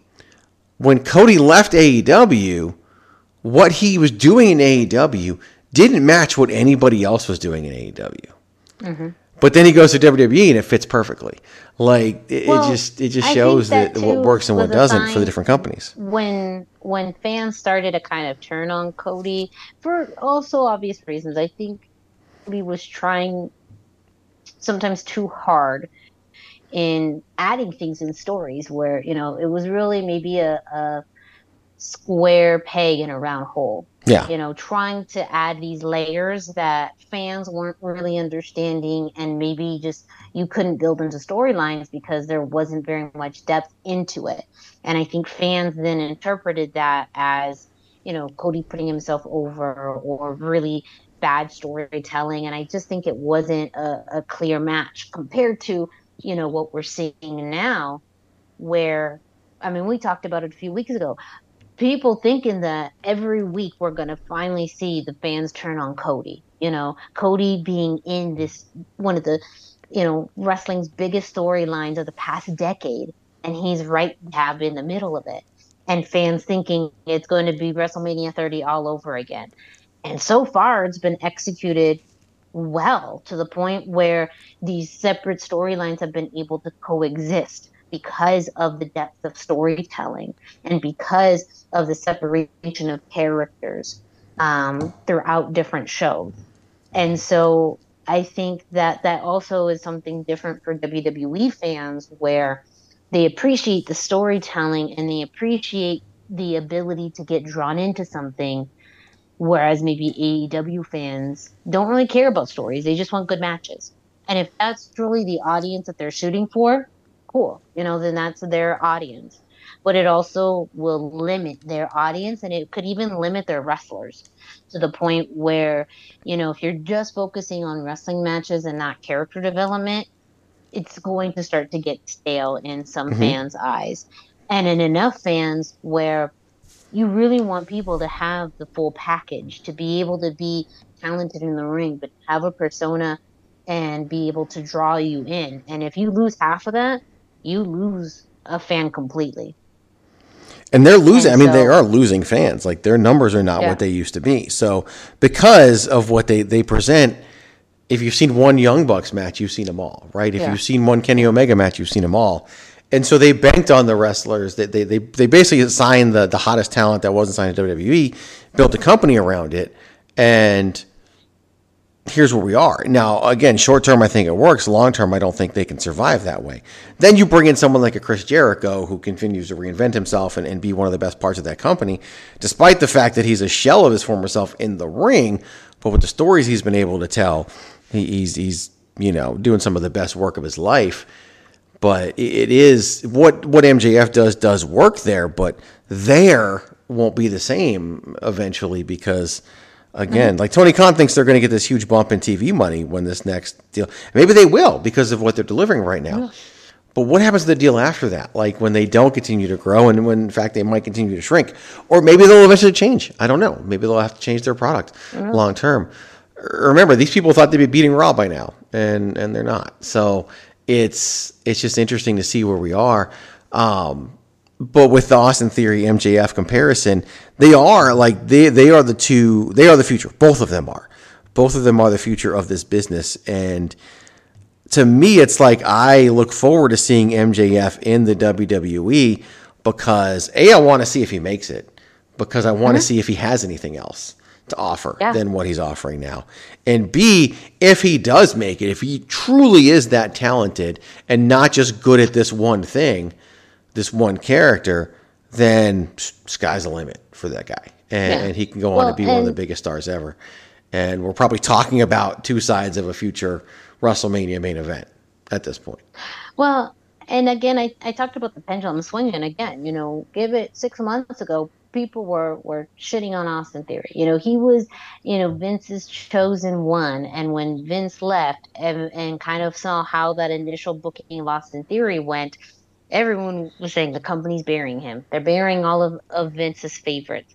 when Cody left AEW, what he was doing in AEW didn't match what anybody else was doing in AEW. Mm-hmm. But then he goes to WWE and it fits perfectly. Like it, Well, it just it just shows that, that what works and what doesn't for the different companies. When when fans started to kind of turn on Cody for also obvious reasons, I think Cody was trying sometimes too hard in adding things in stories where you know it was really maybe a, a square peg in a round hole Yeah. you know, trying to add these layers that fans weren't really understanding, and maybe just you couldn't build into storylines because there wasn't very much depth into it. And I think fans then interpreted that as, you know, Cody putting himself over or really bad storytelling. And I just think it wasn't a, a clear match compared to, you know, what we're seeing now, where, I mean, we talked about it a few weeks ago people thinking that every week we're going to finally see the fans turn on Cody. You know, Cody being in this one of the, you know, wrestling's biggest storylines of the past decade, and he's right dab in the middle of it. And fans thinking it's going to be WrestleMania 30 all over again. And so far, it's been executed well to the point where these separate storylines have been able to coexist because of the depth of storytelling and because of the separation of characters um, throughout different shows. And so I think that that also is something different for WWE fans where they appreciate the storytelling and they appreciate the ability to get drawn into something whereas maybe AEW fans don't really care about stories. They just want good matches. And if that's truly the audience that they're shooting for cool. You know then that's their audience. But it also will limit their audience and it could even limit their wrestlers to the point where you know if you're just focusing on wrestling matches and not character development it's going to start to get stale in some mm-hmm. fans eyes. And in enough fans where you really want people to have the full package to be able to be talented in the ring but have a persona and be able to draw you in and if you lose half of that you lose a fan completely And they're losing. And I mean, they are losing fans. Like their numbers are not Yeah. what they used to be. So because of what they they present, if you've seen one Young Bucks match, you've seen them all, right? If Yeah. you've seen one Kenny Omega match, you've seen them all. And so they banked on the wrestlers. They they they, they basically signed the the hottest talent that wasn't signed to WWE, built a company around it, and here's where we are. Now, again, short term, I think it works. Long term, I don't think they can survive that way. Then you bring in someone like a Chris Jericho who continues to reinvent himself and, and be one of the best parts of that company, despite the fact that he's a shell of his former self in the ring. But with the stories he's been able to tell, he, he's, he's, you know, doing some of the best work of his life. But it- is what what MJF does does work there, but there won't be the same eventually because again, mm-hmm. like Tony Khan thinks they're going to get this huge bump in TV money when this next deal. Maybe they will because of what they're delivering right now. But what happens to the deal after that? Like when they don't continue to grow and when in fact they might continue to shrink. Or maybe they'll eventually change. I don't know. Maybe they'll have to change their product long term. Remember, these people thought they'd be beating Raw by now, and and they're not. So it's it's just interesting to see where we are. Um, but with the Austin Theory MJF comparison, they are like they they are the two they are the future. Both of them are. Both of them are the future of this business and to me it's like I look forward to seeing MJF in the WWE because A I want to see if he makes it because I want to see if he has anything else to offer Yeah. than what he's offering now. And B, if he does make it, if he truly is that talented and not just good at this one thing, this one character, then sky's the limit for that guy. And, Yeah. and he can go on Well, to be one of the biggest stars ever. And we're probably talking about two sides of a future WrestleMania main event at this point. Well, and again, I, I talked about the pendulum swinging again. You know, give it six months ago, people were were shitting on Austin Theory. You know, he was, you know, Vince's chosen one, and when Vince left and, and kind of saw how that initial booking of Austin Theory went, everyone was saying the company's burying him. They're burying all of, of Vince's favorites.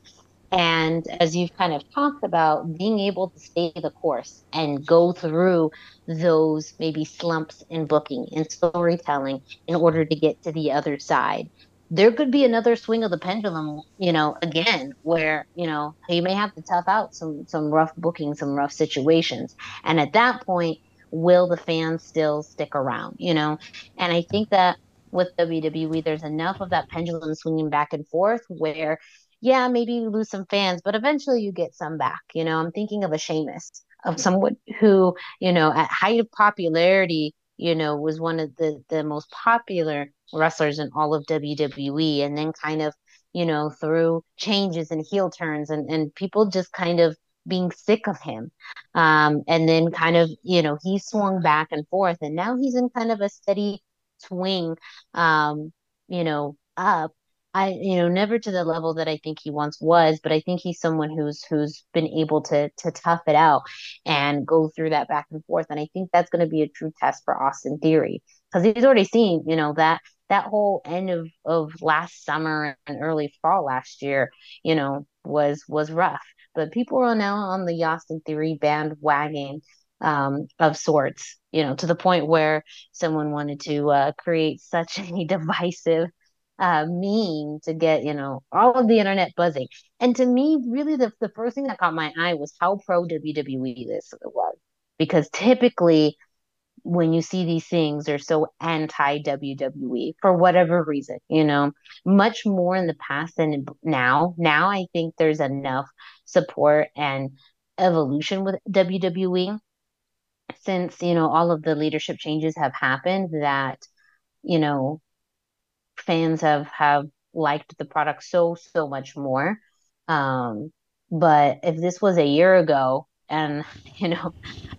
And as you've kind of talked about, being able to stay the course and go through those maybe slumps in booking and storytelling in order to get to the other side. There could be another swing of the pendulum, you know, again, where, you know, he may have to tough out some some rough bookings, some rough situations. And at that point, will the fans still stick around, you know? And I think that with WWE, there's enough of that pendulum swinging back and forth where yeah, maybe you lose some fans, but eventually you get some back. You know, I'm thinking of a Sheamus, of someone who, you know, at height of popularity, you know, was one of the the most popular wrestlers in all of WWE, and then kind of, you know, through changes and heel turns and and people just kind of being sick of him. Um, and then kind of, you know, he swung back and forth, and now he's in kind of a steady swing, um, you know, up. I, you know, never to the level that I think he once was, but I think he's someone who's who's been able to to tough it out and go through that back and forth. And I think that's going to be a true test for Austin Theory because he's already seen, you know, that that whole end of of last summer and early fall last year, you know, was was rough. But people are now on the Austin Theory bandwagon um, of sorts, you know, to the point where someone wanted to uh, create such a divisive uh, meme to get, you know, all of the internet buzzing. And to me, really, the, the first thing that caught my eye was how pro WWE this was. Because typically, when you see these things, they're so anti WWE for whatever reason, you know, much more in the past than now. Now, I think there's enough support and evolution with WWE since, you know, all of the leadership changes have happened that, you know, fans have have liked the product so so much more um but if this was a year ago and you know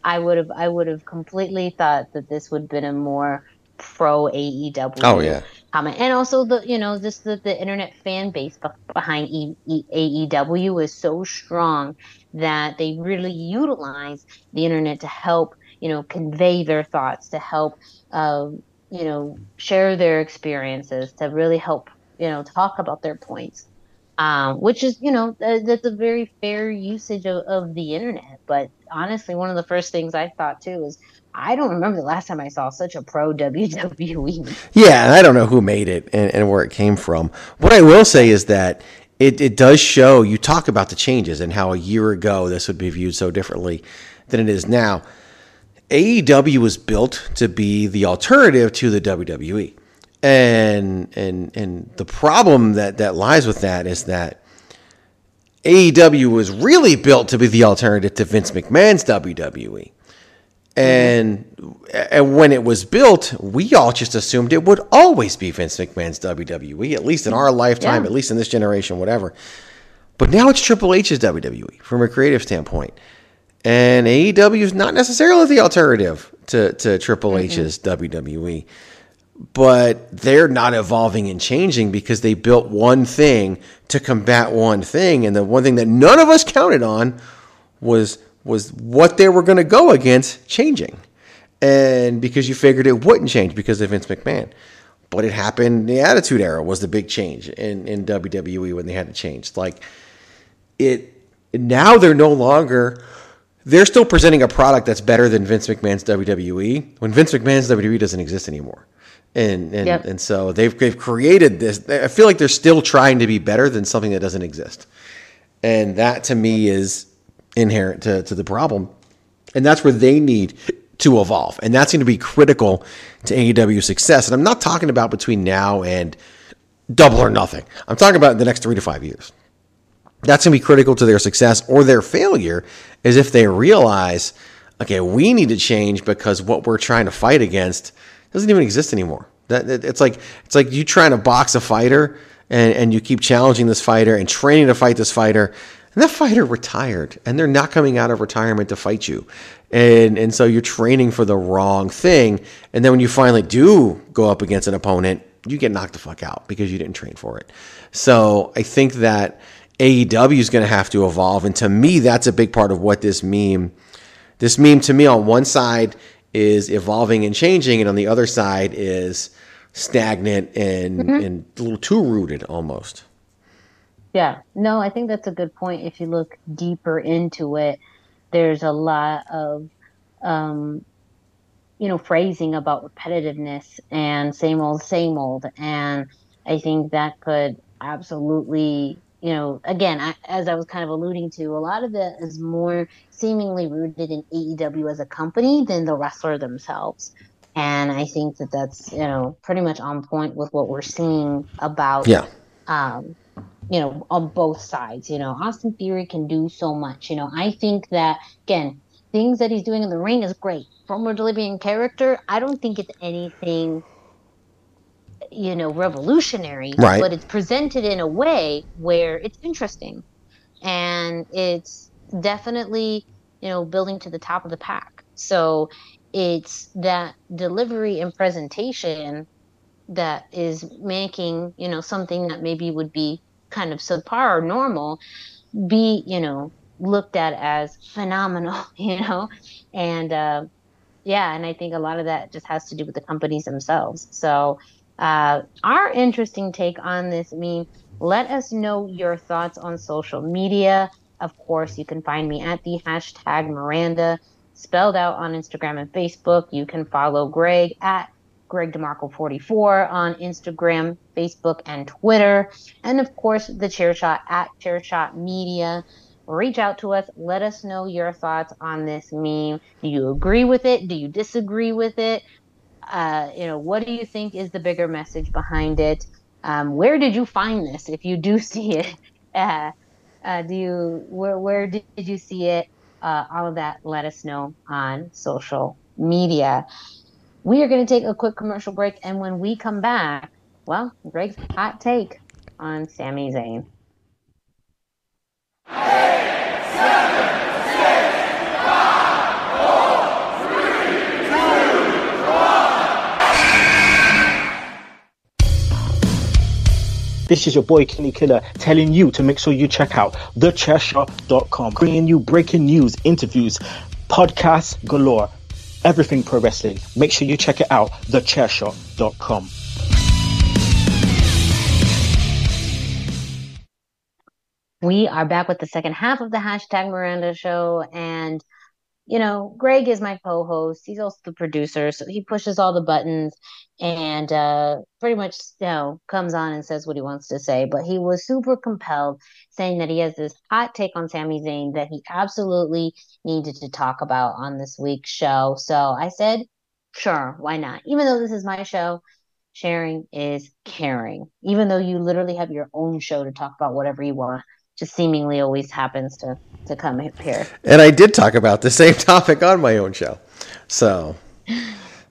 i would have i would have completely thought that this would have been a more pro aew Oh yeah. comment and also the you know just the, the internet fan base behind e- E- aew is so strong that they really utilize the internet to help you know convey their thoughts to help um, you know share their experiences to really help you know talk about their points um, which is you know th- that's a very fair usage of, of the internet but honestly one of the first things i thought too is I don't remember the last time I saw such a pro WWE. Yeah, and I don't know who made it and, and where it came from. What I will say is that it, it does show you talk about the changes and how a year ago this would be viewed so differently than it is now. AEW was built to be the alternative to the WWE. And and and the problem that, that lies with that is that AEW was really built to be the alternative to Vince McMahon's WWE. And, and when it was built, we all just assumed it would always be Vince McMahon's WWE, at least in our lifetime, Yeah. at least in this generation, whatever. But now it's Triple H's WWE from a creative standpoint. And AEW is not necessarily the alternative to, to Triple mm-hmm. H's WWE. But they're not evolving and changing because they built one thing to combat one thing. And the one thing that none of us counted on was was what they were going to go against changing. And because you figured it wouldn't change because of Vince McMahon. But it happened. The Attitude Era was the big change in, in WWE when they had to change. Like it now they're no longer they're still presenting a product that's better than Vince McMahon's WWE when Vince McMahon's WWE doesn't exist anymore. And and, Yep. and so they've they've created this I feel like they're still trying to be better than something that doesn't exist. And that to me is inherent to, to the problem. And that's where they need to evolve. And that's going to be critical to AEW success. And I'm not talking about between now and double or nothing. I'm talking about the next three to five years that's going to be critical to their success or their failure is if they realize okay we need to change because what we're trying to fight against doesn't even exist anymore that that- it's like it's like you trying to box a fighter and, and you keep challenging this fighter and training to fight this fighter and that fighter retired and they're not coming out of retirement to fight you and and so you're training for the wrong thing and then when you finally do go up against an opponent you get knocked the fuck out because you didn't train for it so i think that AEW is going to have to evolve, and to me, that's a big part of what this meme. This meme, to me, on one side is evolving and changing, and on the other side is stagnant and and a little too rooted almost. Yeah, no, I think that's a good point. If you look deeper into it, there's a lot of, um, you know, phrasing about repetitiveness and same old, same old. And I think that could absolutely, you know, again, I, as I was kind of alluding to, a lot of it is more seemingly rooted in AEW as a company than the wrestler themselves. And I think that that's, you know, pretty much on point with what we're seeing about Yeah, um, you know, on both sides. You know, Austin Theory can do so much. You know, I think that again, things that he's doing in the ring is great. Delivery and character, I don't think it's anything, you know, revolutionary. Right. But it's presented in a way where it's interesting, and it's definitely, you know, building to the top of the pack. So it's that delivery and presentation that is making you know something that maybe would be kind of subpar or normal be you know looked at as phenomenal you know? And uh, yeah and i think a lot of that just has to do with the companies themselves. So uh, our interesting take on this meme let us know your thoughts on social media of course you can find me at the hashtag miranda spelled out on instagram and facebook you can follow greg at Greg DeMarco44 on Instagram, Facebook, and Twitter. And of course, the Chair Shot at Chair Shot Media. Reach out to us. Let us know your thoughts on this meme. Do you agree with it? Do you disagree with it? Uh, you know, what do you think is the bigger message behind it? Um, where did you find this? If you do see it, uh, uh, do you where where did you see it? Uh, all of that, let us know on social media. We are going to take a quick commercial break, and when we come back, well, Greg's hot take on Sami Zayn. This is your boy Kenny Killer telling you to make sure you check out thechairshot.com, bringing you breaking news, interviews, podcasts galore, everything pro wrestling. Make sure you check it out, thechairshot.com. We are back with the second half of the hashtag Miranda show, and you know, Greg is my co-host. He's also the producer, so he pushes all the buttons and uh, pretty much, you know, comes on and says what he wants to say. But he was super compelled, saying that he has this hot take on Sami Zayn that he absolutely needed to talk about on this week's show. So I said, sure, why not? Even though this is my show, sharing is caring. Even though you literally have your own show to talk about whatever you want just seemingly always happens to to come here. And I did talk about the same topic on my own show. So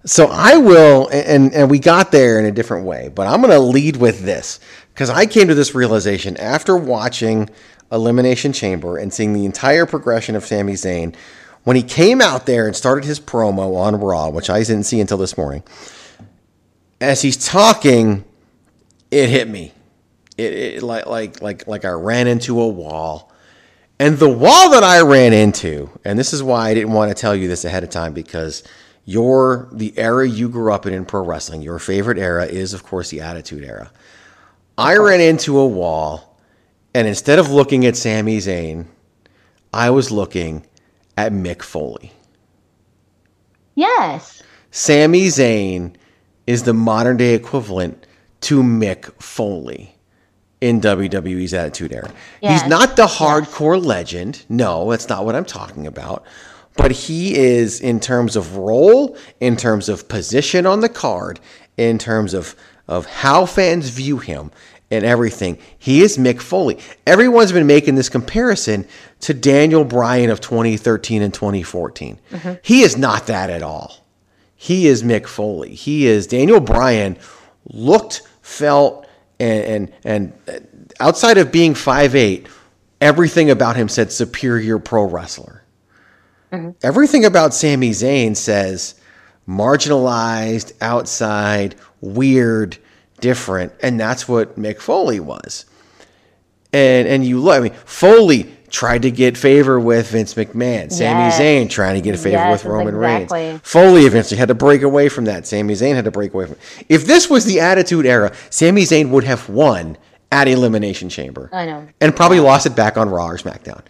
so I will and and we got there in a different way, but I'm going to lead with this cuz I came to this realization after watching Elimination Chamber and seeing the entire progression of Sami Zayn when he came out there and started his promo on Raw, which I didn't see until this morning. As he's talking, it hit me it, it like like like like I ran into a wall. And the wall that I ran into, and this is why I didn't want to tell you this ahead of time because your the era you grew up in in pro wrestling, your favorite era is of course the Attitude Era. I ran into a wall, and instead of looking at Sami Zayn, I was looking at Mick Foley. Yes. Sami Zayn is the modern day equivalent to Mick Foley in WWE's Attitude Era. Yes. He's not the hardcore yes. legend. No, that's not what I'm talking about. But he is, in terms of role, in terms of position on the card, in terms of, of how fans view him and everything, he is Mick Foley. Everyone's been making this comparison to Daniel Bryan of 2013 and 2014. Mm-hmm. He is not that at all. He is Mick Foley. He is Daniel Bryan looked, felt, and and, and outside of being five eight, everything about him said superior pro wrestler. Mm-hmm. Everything about Sami Zayn says marginalized, outside, weird, different, and that's what Mick Foley was. And and you look, I mean, Foley tried to get favor with Vince McMahon. Sami yes. Zayn trying to get a favor yes, with Roman exactly. Reigns. Foley eventually had to break away from that. Sami Zayn had to break away from. It. If this was the Attitude Era, Sami Zayn would have won at Elimination Chamber. I know. And probably lost it back on Raw or SmackDown.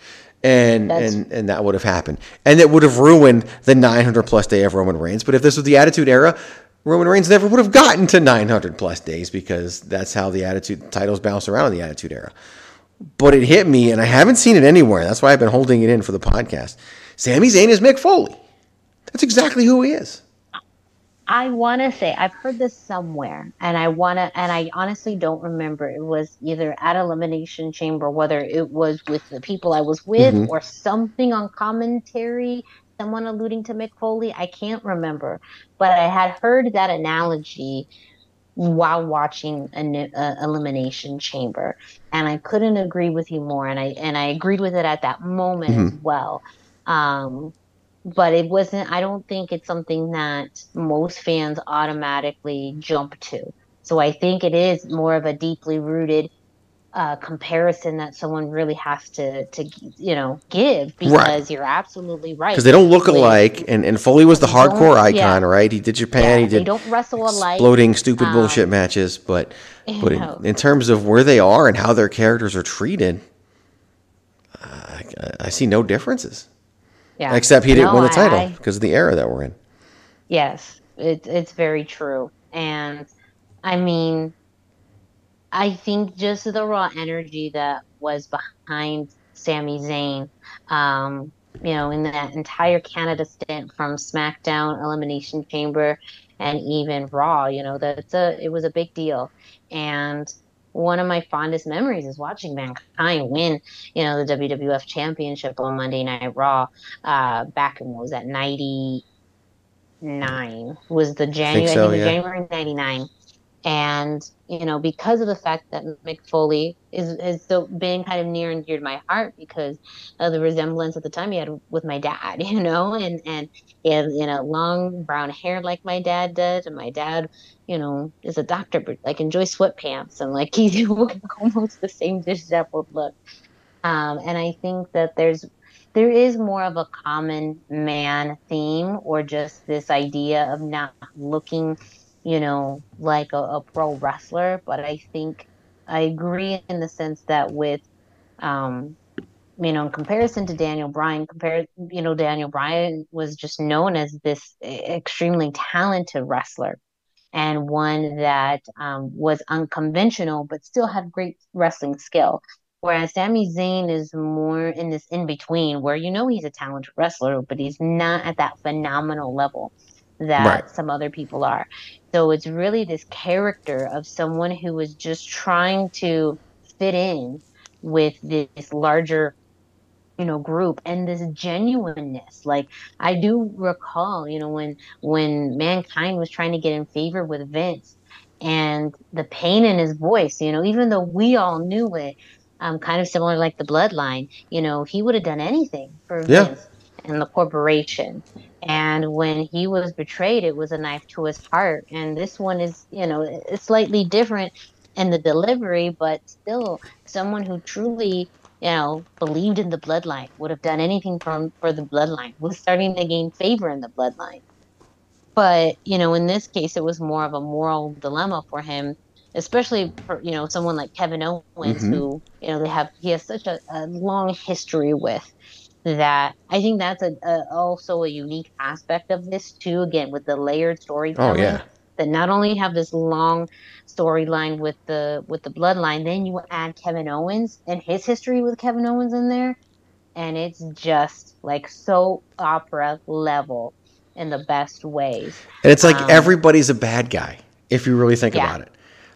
And, and and that would have happened. And it would have ruined the 900 plus day of Roman Reigns. But if this was the Attitude Era, Roman Reigns never would have gotten to 900 plus days because that's how the Attitude titles bounce around in the Attitude Era but it hit me, and I haven't seen it anywhere. That's why I've been holding it in for the podcast. Sami Zayn is Mick Foley. That's exactly who he is. I want to say I've heard this somewhere, and I want to, and I honestly don't remember. It was either at Elimination Chamber, whether it was with the people I was with, mm-hmm. or something on commentary, someone alluding to Mick Foley. I can't remember, but I had heard that analogy while watching an elimination chamber. And i couldn't agree with you more and i and i agreed with it at that moment mm-hmm. as well. Um, but it wasn't i don't think it's something that most fans automatically jump to. So i think it is more of a deeply rooted uh, comparison that someone really has to to you know give because right. you're absolutely right. Because they don't look alike and and Foley was the hardcore icon yeah. right? He did Japan yeah, he did they don't wrestle alike. exploding stupid um, bullshit matches but but in, in, terms of where they are and how their characters are treated uh, I, I, see no differences. Yeah. Except he didn't no, win the title because of the era that we're in. Yes it, it's very true. And I mean I think just the raw energy that was behind Sami Zayn, um, you know, in that entire Canada stint from SmackDown, Elimination Chamber, and even Raw, you know, that's a it was a big deal. And one of my fondest memories is watching Mankind win, you know, the WWF Championship on Monday Night Raw, uh, back in what was that ninety nine was the January so, yeah. January ninety nine and you know because of the fact that Mick Foley is is so been kind of near and dear to my heart because of the resemblance at the time he had with my dad, you know, and and he had you know long brown hair like my dad did, and my dad, you know, is a doctor but like enjoys sweatpants and like he's almost the same disheveled look. Um, and I think that there's there is more of a common man theme or just this idea of not looking you know, like a, a pro wrestler, but I think I agree in the sense that with um, you know, in comparison to Daniel Bryan, compared, you know, Daniel Bryan was just known as this extremely talented wrestler and one that um, was unconventional but still had great wrestling skill. Whereas Sami Zayn is more in this in between where you know he's a talented wrestler, but he's not at that phenomenal level that right. some other people are. So it's really this character of someone who was just trying to fit in with this larger you know group and this genuineness like i do recall you know when when mankind was trying to get in favor with vince and the pain in his voice you know even though we all knew it um, kind of similar like the bloodline you know he would have done anything for yeah. vince and the corporation and when he was betrayed it was a knife to his heart and this one is you know it's slightly different in the delivery but still someone who truly you know, believed in the bloodline, would have done anything from for the bloodline, was starting to gain favor in the bloodline. But, you know, in this case it was more of a moral dilemma for him, especially for, you know, someone like Kevin Owens mm-hmm. who, you know, they have he has such a, a long history with that I think that's a, a, also a unique aspect of this too. Again, with the layered storytelling, oh, yeah. that not only have this long storyline with the with the bloodline. Then you add Kevin Owens and his history with Kevin Owens in there, and it's just like so opera level in the best ways. And it's like um, everybody's a bad guy if you really think yeah. about it.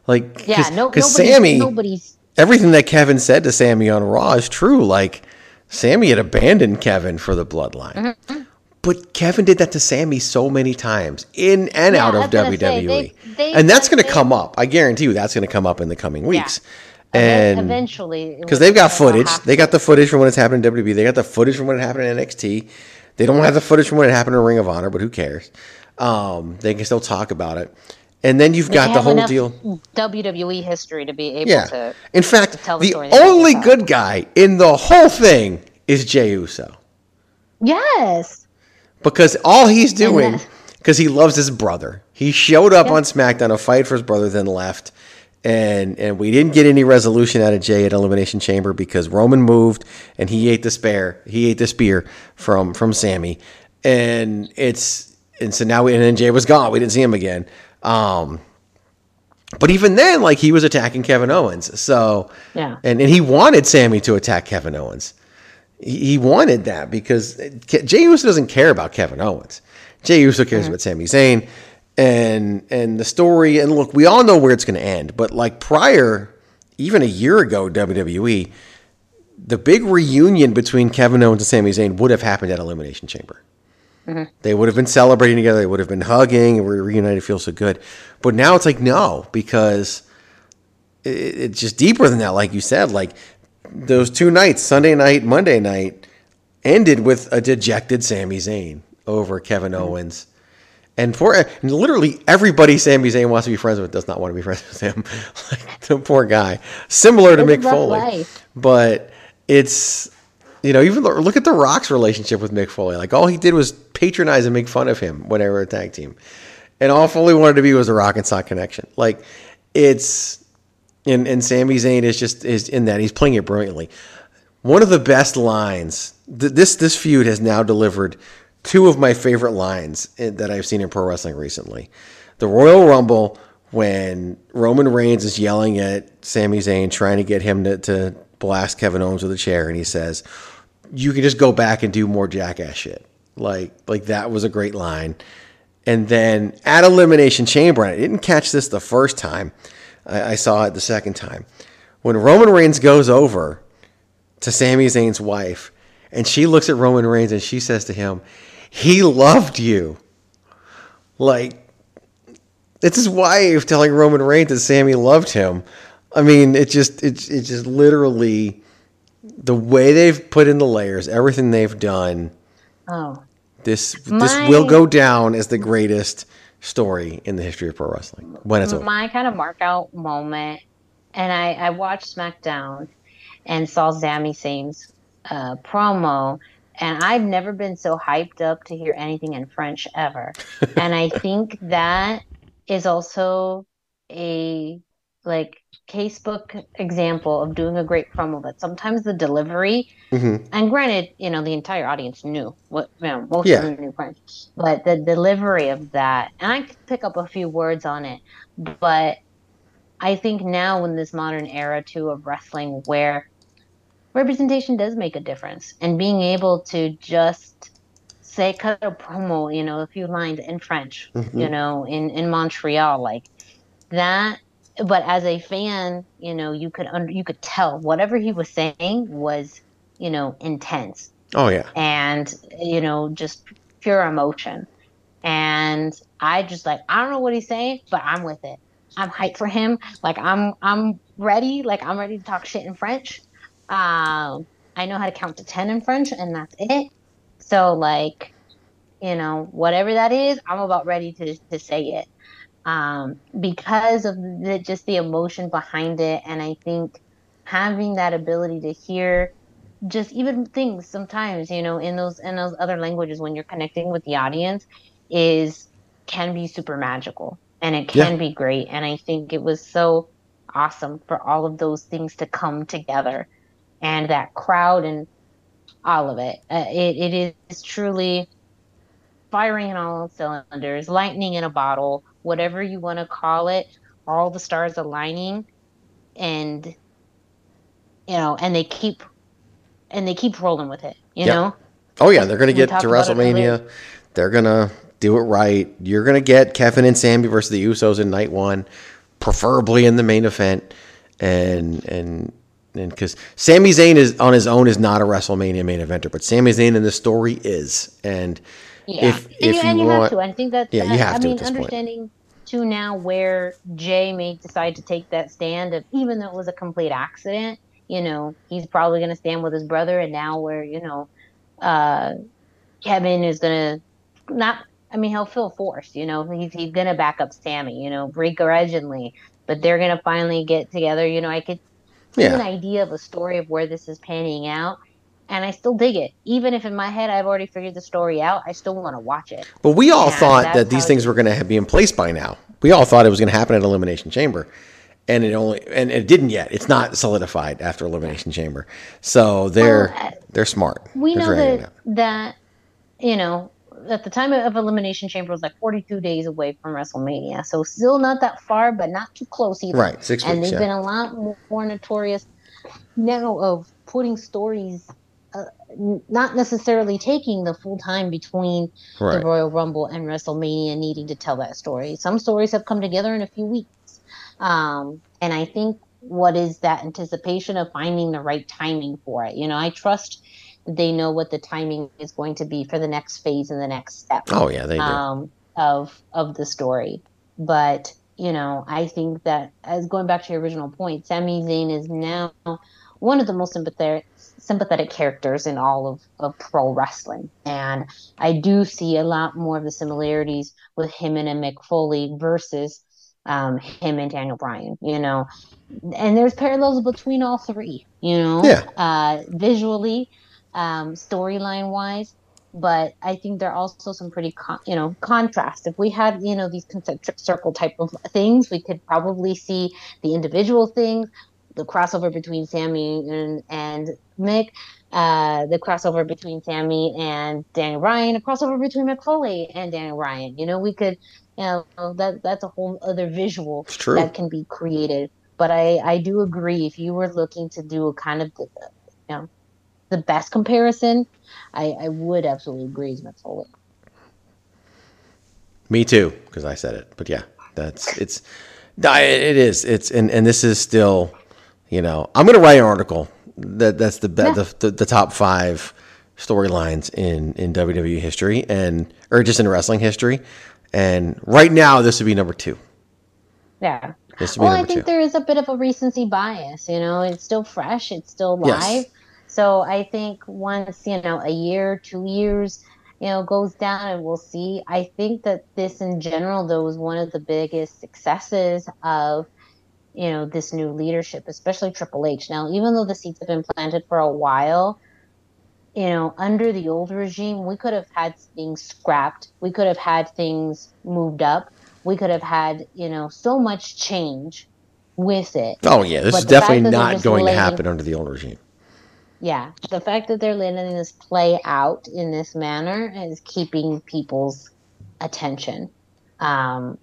Like yeah, cause, no, cause Sami, nobody's everything that Kevin said to Sami on Raw is true. Like Sami had abandoned Kevin for the bloodline. Mm-hmm. But Kevin did that to Sami so many times in and yeah, out of WWE. Say, they, they, and that's going to come up. I guarantee you that's going to come up in the coming weeks. Yeah. And eventually, because they've got footage, they got the footage from when it's happened in WWE. They got the footage from when it happened in NXT. They don't have the footage from when it happened in Ring of Honor, but who cares? Um, they can still talk about it. And then you've they got the whole deal. WWE history to be able yeah. to. In fact, the, the only good guy in the whole thing is Jey Uso. Yes because all he's doing because he loves his brother. He showed up yeah. on SmackDown to fight for his brother, then left, and and we didn't get any resolution out of Jey at Elimination Chamber because Roman moved and he ate the spare, he ate the spear from from Sami, and it's and so now we, and then Jey was gone. We didn't see him again. Um, but even then, like he was attacking Kevin Owens, so yeah, and and he wanted Sami to attack Kevin Owens he wanted that because Jey Uso doesn't care about Kevin Owens. Jey Uso cares mm-hmm. about Sami Zayn and and the story. And look, we all know where it's going to end. But like prior, even a year ago, WWE, the big reunion between Kevin Owens and Sami Zayn would have happened at Elimination Chamber. Mm-hmm. They would have been celebrating together. They would have been hugging and we're reunited. Feels so good. But now it's like no, because it, it's just deeper than that. Like you said, like those two nights, Sunday night, Monday night, ended with a dejected Sami Zayn over Kevin mm-hmm. Owens. And for and literally everybody Sami Zayn wants to be friends with does not want to be friends with him. like the poor guy, similar to Mick Foley, life. but it's you know even look at the Rock's relationship with Mick Foley. Like all he did was patronize and make fun of him whenever a tag team, and all Foley wanted to be was a Rock and Sock connection. Like it's and and Sami Zayn is just is in that he's playing it brilliantly. One of the best lines. Th- this this feud has now delivered two of my favorite lines that I've seen in pro wrestling recently. The Royal Rumble when Roman Reigns is yelling at Sami Zayn, trying to get him to, to blast Kevin Owens with a chair, and he says, "You can just go back and do more jackass shit." Like like that was a great line. And then at Elimination Chamber, I didn't catch this the first time. I, I saw it the second time. When Roman Reigns goes over to Sami Zayn's wife, and she looks at Roman Reigns and she says to him, He loved you. Like, it's his wife telling Roman Reigns that Sami loved him. I mean, it just it's it's just literally the way they've put in the layers, everything they've done. Oh. This My... this will go down as the greatest story in the history of pro wrestling when it's over. My kind of mark out moment, and I, I watched SmackDown and saw Sami Zayn's uh, promo, and I've never been so hyped up to hear anything in French ever. and I think that is also a like casebook example of doing a great promo, but sometimes the delivery Mhm. and granted, you know, the entire audience knew what you know, most Yeah. of them knew French. But the delivery of that and I could pick up a few words on it, but I think now in this modern era too of wrestling where representation does make a difference and being able to just say cut a promo you know a few lines in french Mhm. you know in in montreal like that but as a fan you know you could under, you could tell whatever he was saying was you know intense. Oh yeah. and you know just pure emotion. And i just like i don't know what he's saying but i'm with it. I'm hyped for him. Like i'm i'm ready. Like i'm ready to talk shit in french. Um i know how to count to 10 in french and that's it. So like you know whatever that is i'm about ready to to say it um because of the, just the emotion behind it. And i think having that ability to hear just even things sometimes you know in those in those other languages when you're connecting with the audience is can be super magical and it can Yeah. be great. And i think it was so awesome for all of those things to come together and that crowd and all of it. Uh, it, it is truly firing in all cylinders lightning in a bottle whatever you want to call it all the stars aligning and you know and they keep and they keep rolling with it you Yep. know Oh yeah, they're gonna get to WrestleMania. They're gonna do it right. You're gonna get Kevin and Sami versus the Usos in night one, preferably in the main event, and and and because Sami Zayn is on his own is not a WrestleMania main eventer, but Sami Zayn in the story is. And Yeah, if and if you, and you want, have to. I think that Yeah, you have I to at mean, this point. understanding too now where Jey may decide to take that stand of even though it was a complete accident, you know, he's probably going to stand with his brother, and now where you know, uh, Kevin is going to not. I mean, he'll feel forced. You know, he's he's going to back up Sami. You know, begrudgingly, but they're going to finally get together. You know, I could get an idea of a story of where this is panning out. And I still dig it. Even if in my head I've already figured the story out, I still want to watch it. but we all Yeah, thought that these things were gonna be in place by now. We all thought it was gonna happen at Elimination Chamber. And it only and it didn't yet. It's not solidified after Elimination Chamber, so they're Well, uh, they're smart. we They're know that that you know at the time of elimination chamber was like 42 days away from wrestlemania so still not that far but not too close either Right, six and weeks, they've yeah. been a lot more, notorious now of putting stories not necessarily taking the full time between Right. the royal rumble and wrestlemania needing to tell that story some stories have come together in a few weeks um, and i think what is that anticipation of finding the right timing for it you know i trust that they know what the timing is going to be for the next phase and the next step Oh yeah, they do. um, of of the story. But you know, I think that as going back to your original point, Sami Zayn is now one of the most sympathetic sympathetic characters in all of, of pro wrestling. And I do see a lot more of the similarities with him and a Mick Foley versus um, him and Daniel Bryan, you know. And there's parallels between all three, you know, Yeah. uh, visually, um, storyline wise but I think there are also some pretty, con- you know, contrast. If we had, you know, these concentric circle type of things, we could probably see the individual things, the crossover between Sami and and Mick, uh, the crossover between Sami and Daniel Bryan, a crossover between Mick Foley and Daniel Bryan. You know, we could, you know, that that's a whole other visual that can be created. But I I do agree if you were looking to do a kind of, you know, the best comparison, I, I would absolutely agree with Mick Foley. Me too, because I said it. But yeah, that's it's it is it's and and this is still, you know, I'm gonna write an article that that's the be- Yeah. the, the the top five storylines in in WWE history and or just in wrestling history, and right now this would be number two. Yeah. This would be Well, I think two. there is a bit of a recency bias. You know, it's still fresh, it's still Yes. live. So I think once you know a year, two years, you know, goes down, and we'll see. I think that this, in general, though, is one of the biggest successes of you know this new leadership, especially Triple H. Now, even though the seeds have been planted for a while, you know, under the old regime, we could have had things scrapped. We could have had things moved up. We could have had, you know, so much change with it. Oh yeah, this But is definitely not going to happen under the old regime. Yeah, the fact that they're letting this play out in this manner is keeping people's attention. Um,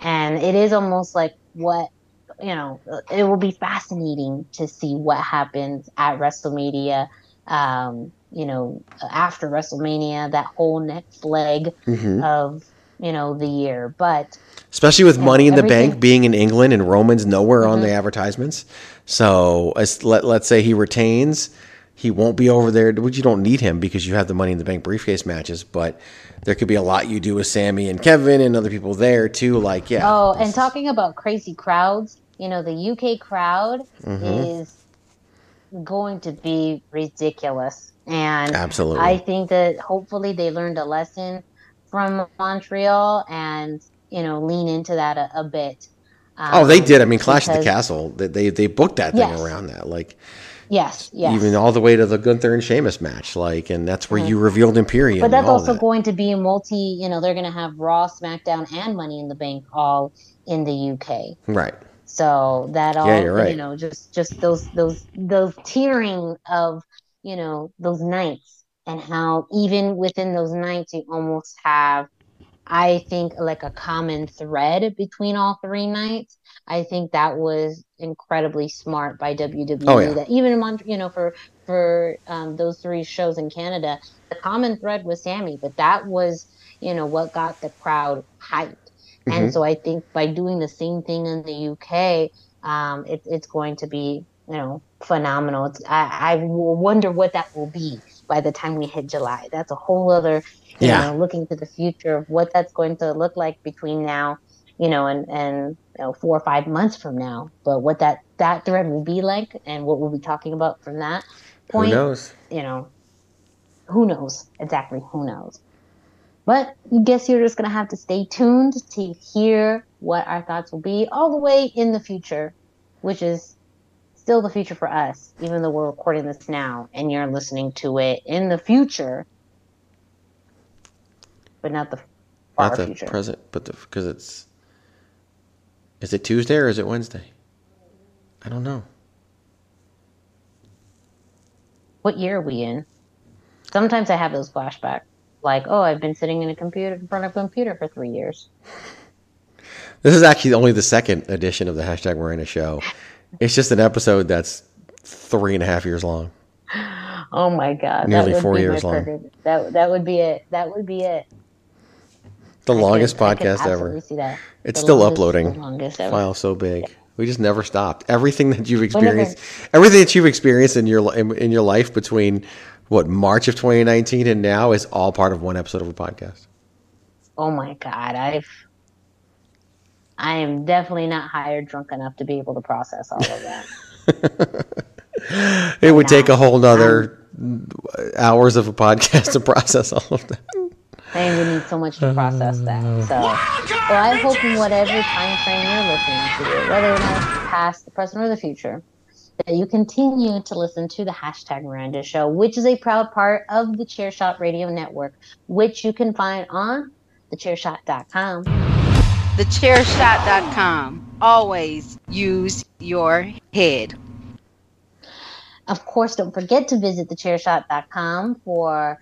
and it is almost like what, you know, it will be fascinating to see what happens at WrestleMania, um, you know, after WrestleMania, that whole next leg Mhm. of, you know, the year. But Especially with Money in the Bank being in England and Roman's nowhere on Mhm. the advertisements. So as, let, let's say he retains, he won't be over there, which you don't need him because you have the Money in the Bank briefcase matches. But there could be a lot you do with Sami and Kevin and other people there too. Like, yeah. Oh, and talking about crazy crowds, you know, the UK crowd Mhm. is going to be ridiculous. And Absolutely. I think that hopefully they learned a lesson from Montreal and, you know, lean into that a, a bit. oh, they Um, did. I mean, Clash of the Castle, they, they, they booked that thing Yes. around that. Like, Yes, yes. even all the way to the Gunther and Sheamus match. Like, and that's where you revealed Imperium. But that's also that. going to be a multi, you know, they're going to have Raw, SmackDown, and Money in the Bank all in the UK. Right. So that all, Yeah, right. you know, just just those those those tearing of, you know, those nights and how even within those nights you almost have, I think, like a common thread between all three nights. I think that was incredibly smart by WWE. Oh, yeah. That even in Mont- you know, for for um, those three shows in Canada, the common thread was Sami, but that was, you know, what got the crowd hyped. And Mhm. so I think by doing the same thing in the UK, um, it, it's going to be, you know, phenomenal. It's, I, I wonder what that will be by the time we hit July. That's a whole other, you Yeah. know, looking to the future of what that's going to look like between now, you know, and, and you know, four or five months from now. But what that, that thread will be like and what we'll be talking about from that point, Who knows? you know, who knows? Exactly, who knows? But I guess you're just going to have to stay tuned to hear what our thoughts will be all the way in the future, which is still the future for us, even though we're recording this now and you're listening to it in the future, but not the Not the future. present, but the because it's. Is it Tuesday or is it Wednesday? I don't know. what year are we in? Sometimes I have those flashbacks, like, oh, I've been sitting in a computer in front of a computer for three years. This is actually only the second edition of the hashtag Miranda show. It's just an episode that's three and a half years long. Oh my god, Nearly four years long. perfect- That that would be it. That would be it. The I longest could podcast ever. see that. It's The still longest- uploading. the longest ever. File so big. We just never stopped. Everything that you've experienced, everything that you've experienced in your in, in your life between what March of 2019 and now is all part of one episode of a podcast. Oh my god, I've I am definitely not hired drunk enough to be able to process all of that. It would take a whole nother hours of a podcast to process all of that. I would need so much to process that. So, well, I hope in whatever time frame you're listening to, whether or not it's past, the present, or the future, that you continue to listen to the hashtag Miranda Show, which is a proud part of the Chairshot Radio Network, which you can find on thechairshot.com. Thechairshot.com. Always use your head. Of course, don't forget to visit thechairshot.com for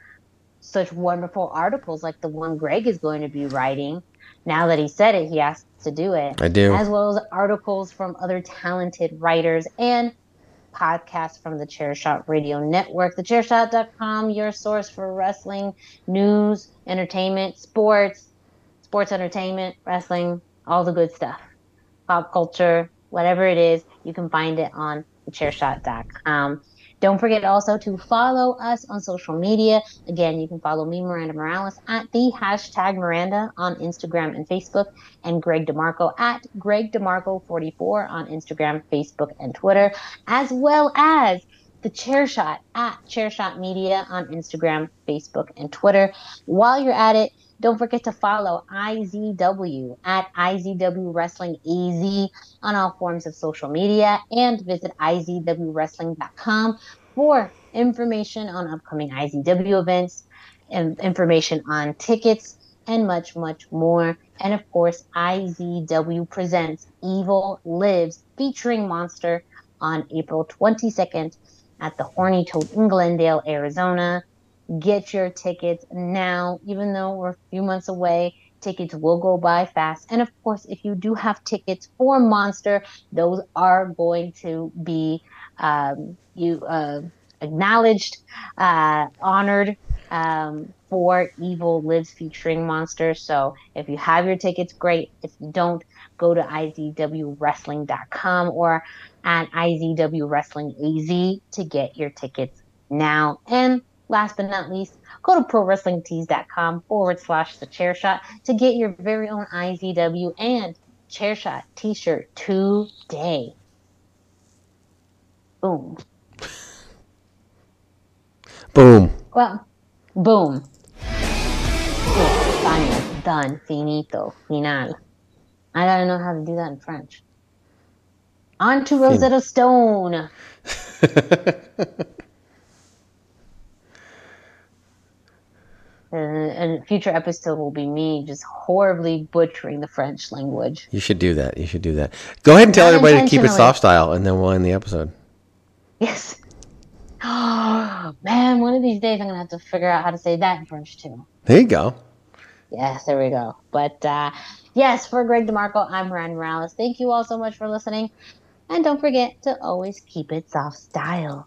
such wonderful articles like the one Greg is going to be writing. Now that he said it, he has to do it. I do. As well as articles from other talented writers and podcasts from the Chairshot Radio Network. Thechairshot.com, your source for wrestling, news, entertainment, sports, sports entertainment, wrestling, all the good stuff. Pop culture, whatever it is, you can find it on thechairshot.com. Don't forget also to follow us on social media. Again, you can follow me, Miranda Morales, at the hashtag Miranda on Instagram and Facebook, and Greg DeMarco at Greg DeMarco44 on Instagram, Facebook, and Twitter, as well as the Chair Shot at Chairshot Media on Instagram, Facebook, and Twitter. While you're at it, don't forget to follow IZW at IZW Wrestling AZ on all forms of social media and visit IZWWrestling.com for information on upcoming IZW events and information on tickets and much, much more. And of course, IZW presents Evil Lives featuring Monster on April 22nd at the Horny Toad in Glendale, Arizona. Get your tickets now, even though we're a few months away. Tickets will go by fast. And of course, if you do have tickets for Monster, those are going to be um, you uh, acknowledged, uh, honored um, for Evil Lives featuring Monster. So if you have your tickets, great. If you don't, go to izwwrestling.com or at IZW Wrestling AZ to get your tickets now. And last but not least, go to prowrestlingtees.com forward slash the chair shot to get your very own IZW and chair shot t shirt today. Boom. Boom. Well, boom. Final, done, finito, final. I don't know how to do that in French. On to Rosetta Stone. And and future episode will be me just horribly butchering the French language. You should do that. You should do that. Go ahead and tell Not everybody to keep it soft style, and then we'll end the episode. Yes. Oh man, one of these days I'm gonna have to figure out how to say that in French too. There you go. Yes, there we go. But uh, yes, for Greg DeMarco, I'm Ryan Morales. Thank you all so much for listening. And don't forget to always keep it soft style.